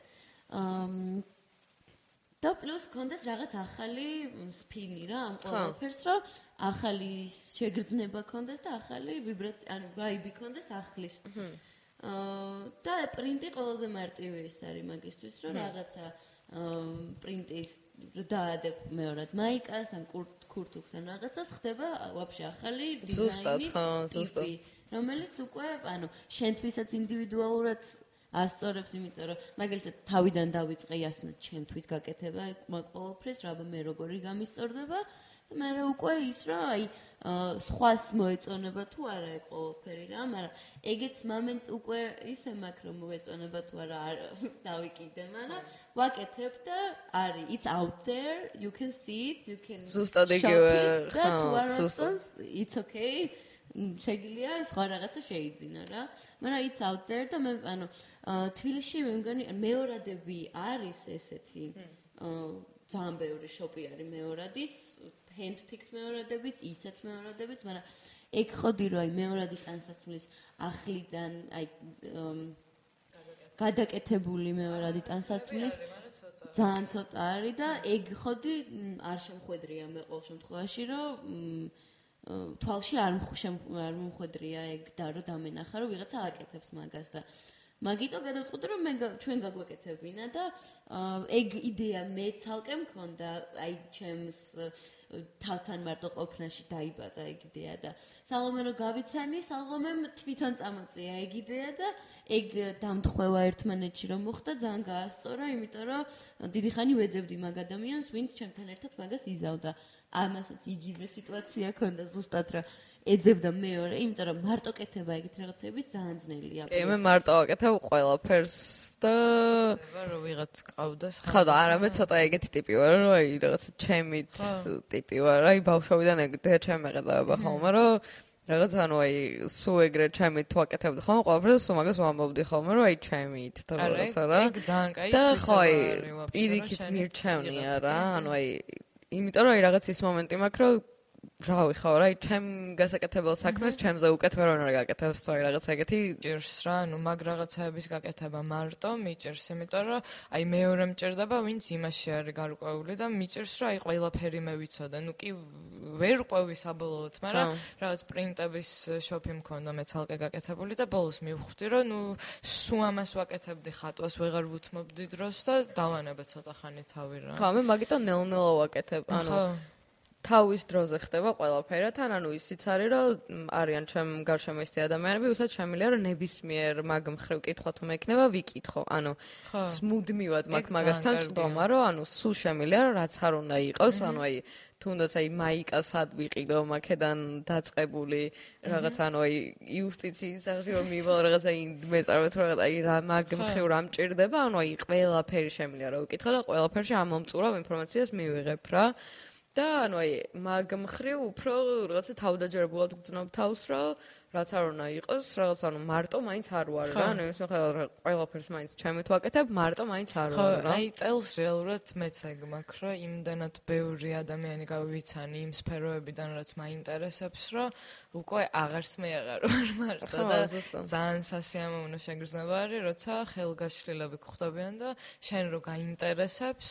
და პლუს კონდეს რაღაც ახალი სპინი რა ამ ყველაფერს, რომ ახალი შეგრძნება კონდეს და ახალი ვიბრაცია, ანუ ვაიბი კონდეს ახლის. აა და პრინტი ყველაზე მარტივი ის არის მაგისტვის, რომ რაღაცა პრინტის დაადებ მეორად მაიკას ან კურთუქს ან რაღაცას ხდება ვაფშე ახალი დიზაინი ტიპი რომელიც უკვე ანუ შენთვისაც ინდივიდუალურად ასწორებს იმიტომ რომ მაგალითად თავიდან დავიწყე ასნა ჩემთვის გაკეთება მაგ ყოველფრის რა მე როგორი გამისწორდება და მე უკვე ის რა აი სხვას მოეწონება თუ არა ეგ ყველაფერი რა, მაგრამ ეგეც მომენტ უკვე ისე მაქვს რომ მოეწონება თუ არა დავიკიდე, მაგრამ ვაკეთებ და არის it's out there, you can see it, you can ზუსტად იგივე ხა, ზუსტად it's okay. შეგიძლია სხვა რაღაცა შეიძინა რა. მაგრამ it's out there და მე ანუ თბილისში მე მგონი მეორადები არის ესეთი ძალიან ბევრი შოპი არის მეორადის picked მეორადებიც, ისეთ მეორადებიც, მაგრამ ეგ ხოდი რომ აი მეორადი ტანსაცმლის ახლიდან აი გადაკეთებული მეორადი ტანსაცმლის ძალიან ცოტა არის და ეგ ხოდი არ შემხვედრია მე ყოველ შემთხვევაში რომ თვალში არ არ მომხვედრია ეგ და რომ დამენახა რომ ვიღაცა აკეთებს მაგას და მაგიტო გადავწყვიტე რომ მე ჩვენ გაგვეკეთებინა და ეგ იდეა მე ცალკე მქონდა აი ჩემს თავთან მარტო ყოფნაში დაიბადა ეგ იდეა და სალომე რო გავიცანი სალომემ თვითონ წამოწია ეგ იდეა და ეგ დამთხევა ერთმანეთში რომ მოხდა ძალიან გაასწორა იმიტომ რომ დიდი ხანი ვეძებდი მაგ ადამიანს ვინც ჩემთან ერთად მაგას იზავდა ამასაც იგივე სიტუაცია ქონდა ზუსტად რა ეძებდა მეორე, იმიტომ რომ მარტო კეთება ეგეთ რაღაცების ძალიან ძნელია. მე მარტო აკეთებ ყველაფერს და რომ ვიღაც ყავდეს. ხო და არა მე ცოტა ეგეთი ტიპი ვარ, რომ აი რაღაც ჩემით ტიპი ვარ, აი ბავშვობიდან ეგეთი ჩემი ყედაება ხოლმე, რომ რაღაც ანუ აი სუ ეგრე ჩემით თუ აკეთებდი ხოლმე ყველაფერს, სუ მაგას ვამბობდი ხოლმე, რომ აი ჩემით და რაღაცა რა. ეგ ძალიან კაი და ხო აი პირიქით მირჩევნია რა, ანუ აი იმიტომ რომ აი რაღაც ის მომენტი მაქვს, რომ რა ვიხარ რა ჩემ გასაკეთებელ საქმეს ჩემზე უკეთ ვერ უნდა გაკეთებს თუ აი რაღაც ეგეთი. ჭირს რა ნუ მაგ რაღაცების გაკეთება მარტო მიჭირს იმიტომ რომ აი მეორე მჭირდება ვინც იმაში არის გარკვეული და მიჭირს რა აი ყველაფერი მე ვიცოდა ნუ კი ვერ ყვევი საბოლოოდ მაგრამ რაღაც პრინტების შოპი მქონდა მე ცალკე გაკეთებული და ბოლოს მივხვდი რომ ნუ სუ ამას ვაკეთებდი ხატვას ვეღარ ვუთმობდი დროს და დავანებე ცოტა ხანი თავი რა. ხო მე მაგიტომ ნელ-ნელა ვაკეთებ ანუ თავის დროზე ხდება ყველაფერი. თან ანუ ისიც არის, რომ არიან ჩემ გარშემო ისეთი ადამიანები, ვისაც შემიძლია რომ ნებისმიერ მაგ მხრივ კითხვა თუ მექნება, ვიკითხო. ანუ სმუდმივად მაგ მაგასთან წდომა, რომ ანუ სულ შემიძლია რომ რაც არ უნდა იყოს, ანუ აი თუნდაც აი მაიკას ad ვიყიდო მაქედან დაწყებული რაღაც ანუ აი იუსტიციის სახში რომ მივალ რაღაც აი მეწარვეთ რაღაც აი რა მაგ მხრივ რა მჭირდება ანუ აი ყველაფერი შემიძლია რომ ვიკითხო და ყველაფერში ამ მომწურავ ინფორმაციას მივიღებ რა და ანუ აი მაგ მხრივ უფრო რაღაცა თავდაჯერებულად გძნობ თავს რომ რაც არ უნდა იყოს რაღაც ანუ მარტო მაინც არ ვარ რა ანუ ეს ხო ყველაფერს მაინც ჩემი თუ აკეთებ მარტო მაინც არ ვარ რა. აი წელს რეალურად მეც ეგ მაქვს რომ იმდანად ბევრი ადამიანი გავიცანი იმ სფეროებიდან რაც მაინტერესებს რომ უკვე აღარს მე აღარ ვარ [LAUGHS] მარტო და ძალიან სასიამოვნო შეგრძნება არის როცა ხელგაშლილები გხვდებიან და შენ რო გაინტერესებს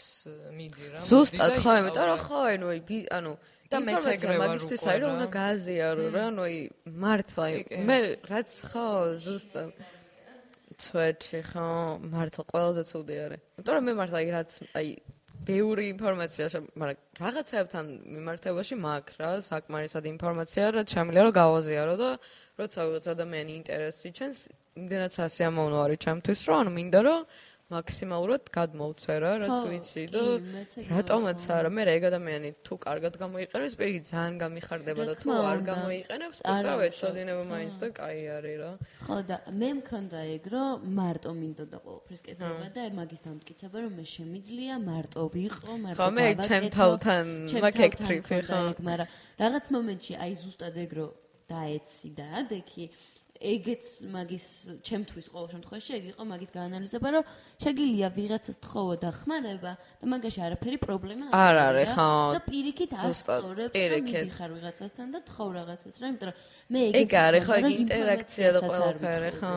მიდი რა ზუსტად ხო იმიტომ რომ ხო ანუ ანუ და მეც ეგრე ვარ უკვე. აი რომ უნდა გააზიარო რა, ანუ აი მართლა მე რაც ხო ზუსტად ცვეთში ხო მართლა ყველაზე ცუდი არის. იმიტომ რომ მე მართლა აი რაც აი ბევრი ინფორმაცია, მაგრამ რაღაცებთან მიმართებაში მაქვს რა, საკმარისად ინფორმაცია, რაც შემიძლია რომ გავაზიარო და როცა ვიღაც ადამიანი ინტერესი ჩენს, იმდენად სასიამოვნო არის ჩემთვის, რომ ანუ მინდა რომ მაქსიმალურად გადმოვცე რა, რაც ვიცი და რატომაც არა, მე ეგ ადამიანი თუ კარგად გამოიყენებს, პირი ძალიან გამიხარდება და თუ არ გამოიყენებს, უბრალოდ ეცოდინება მაინც და კაი არის რა. ხო და მე მქონდა ეგ რომ მარტო მინდოდა ყოველფრის კეთება და მაგის დამტკიცება რომ მე შემიძლია მარტო ვიყო, მარტო გავაკეთო. ხო მე ჩემ თავთან მაგ ექტრიფი ხო. მაგრამ რაღაც მომენტში აი ზუსტად ეგ რომ დაეცი და ადექი ეგეც მაგის ჩემთვის ყოველ შემთხვევაში ეგ იყო მაგის გაანალიზება რომ შეგიძლია ვიღაცას თხოვო და ხმარება და მაგაში არაფერი პრობლემა არ არის ხო და პირიქით ასწორებს რომ მიდიხარ ვიღაცასთან და თხოვ რაღაცას რა იმიტომ რომ მე ეგეც ეგ არის ხო ეგ ინტერაქცია და ყველაფერი ხო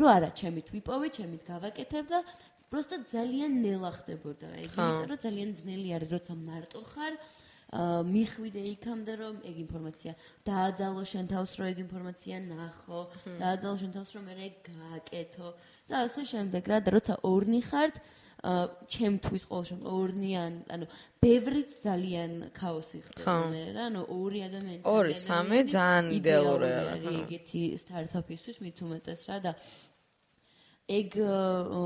რო არა ჩემით ვიპოვე ჩემით გავაკეთებ და просто ძალიან ნელა ხდებოდა ეგ იმიტომ რომ ძალიან ძნელი არის როცა მარტო ხარ მიხვიდე იქამდე რომ ეგ ინფორმაცია. დააძალო შენ თავს რომ ეგ ინფორმაცია ნახო დააძალო შენ თავს რომ მე გააკეთო. და ასე შემდეგ რა და როცა ორნი ხართ ჩემთვის ყოველ შემთხვევაში ორნიან ანუ ბევრიც ძალიან ქაოსი ხდება მე რა ანუ ორი ადამიანი ორი სამი ძალიან იდეალურია რა ეგეთი სტარტაპისთვის მით უმეტეს რა და ეგ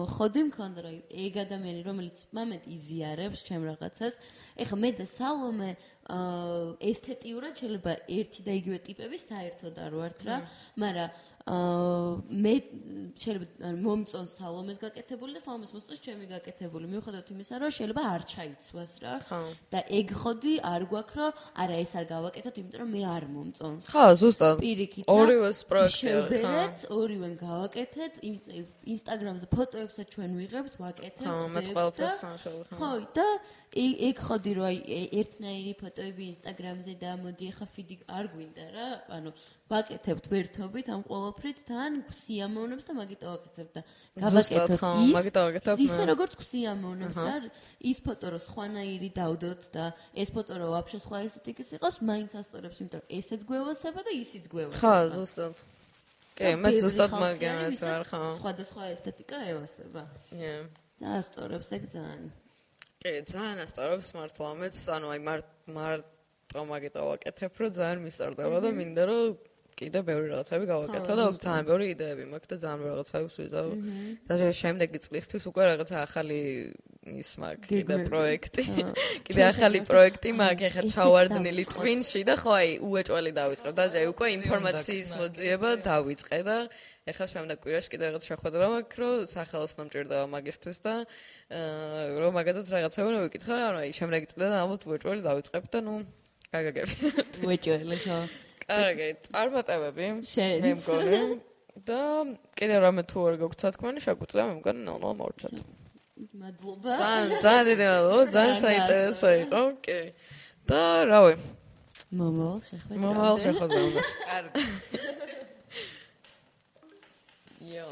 ხოდი მქონდა რომ ეგ ადამიანი რომელიც მომენტ იზიარებს ჩემ რაღაცას ეხლა მე და სალომე ესთეტიურად შეიძლება ერთი და იგივე ტიპები საერთოდ არ ვართ რა. მაგრამ მე შეიძლება მომწონს სალომეს გაკეთებული და სალომეს მოსწონს ჩემი გაკეთებული. მიუხედავად იმისა, რომ შეიძლება არ ჩაიცვას რა. და ეგ ხოდი არ გვაქვს, რომ არა ეს არ გავაკეთოთ, იმიტომ რომ მე არ მომწონს. ხო, ზუსტად. პირიქით. ორივეს პროექტი არის, შევბერეთ, ორივემ გავაკეთეთ, ინსტაგრამზე ფოტოებსაც ჩვენ ვიღებთ, ვაკეთებთ. ხო, ვდებთ ყველაფერს სამშობლო, ხო. ხო, და ეგ ხოდი რომ აი ერთნაირი ფოტოები ინსტაგრამზე და მოდი ახლა ფიდი არ გვინდა რა, ანუ ვაკეთებთ ვერთობით ამ ყოველფრით თან სიამოვნებს და მაგიტო ვაკეთებ და გავაკეთოთ ის მაგიტო ვაკეთებ ისე როგორც სიამოვნებს რა ის ფოტო რომ სხვანაირი დავდოთ და ეს ფოტო რომ ვაფშე სხვა ესეთიკის იყოს მაინც ასწორებს იმიტომ რომ ესეც გვევასება და ისიც გვევასება. ზუსტად. კი, მე ზუსტად არის, ვარ, ხო. სხვადასხვა ესთეტიკა ევასება. Yeah. და ასწორებს ეგ ძალიან. კი, ძალიან ასწორებს მართლა. მეც, ანუ აი მარტ მარტო მაგიტო ვაკეთებ, რომ ძალიან მისწორდება და მინდა რომ კიდე ბევრი რაღაცები გავაკეთო და ძალიან ბევრი იდეები მაქვს და ძალიან ბევრი რაღაცებს ვიზავ. და შემდეგი წლისთვის უკვე რაღაცა ახალი ის მაქვს კიდე პროექტი. [LAUGHS] კიდე ახალი პროექტი მაქვს, ეხლა ესეც ჩავარდნილი ტვინში და ხო აი უეჭველი დავიწყებ და აი უკვე ინფორმაციის მოძიება დავიწყე და ეხლა შემდეგ კვირაში კიდე რაღაც შეხვედრა მაქვს, რომ სახელოსნო მჭირდება მაგისთვის და აა რომ მაგაზეც რაღაცები უნდა ვიკითხო, ანუ აი შემდეგი წლიდან ალბათ უეჭველი დავიწყებ და ნუ გაგაგები. უეჭველი ხო კარგი, წარმატებები. მე მგონი და კიდე რამე თუ არ გაგვცა თქმანი, შეგვიძლია მე მგონი ნელ-ნელა მოვრჩათ. მადლობა ძალიან ძალიან დიდი მადლობა, ძალიან საინტერესო იყო. კი. და რავი, მომავალ შეხვედრამდე მომავალ შეხვედრამდე. კარგი. იო.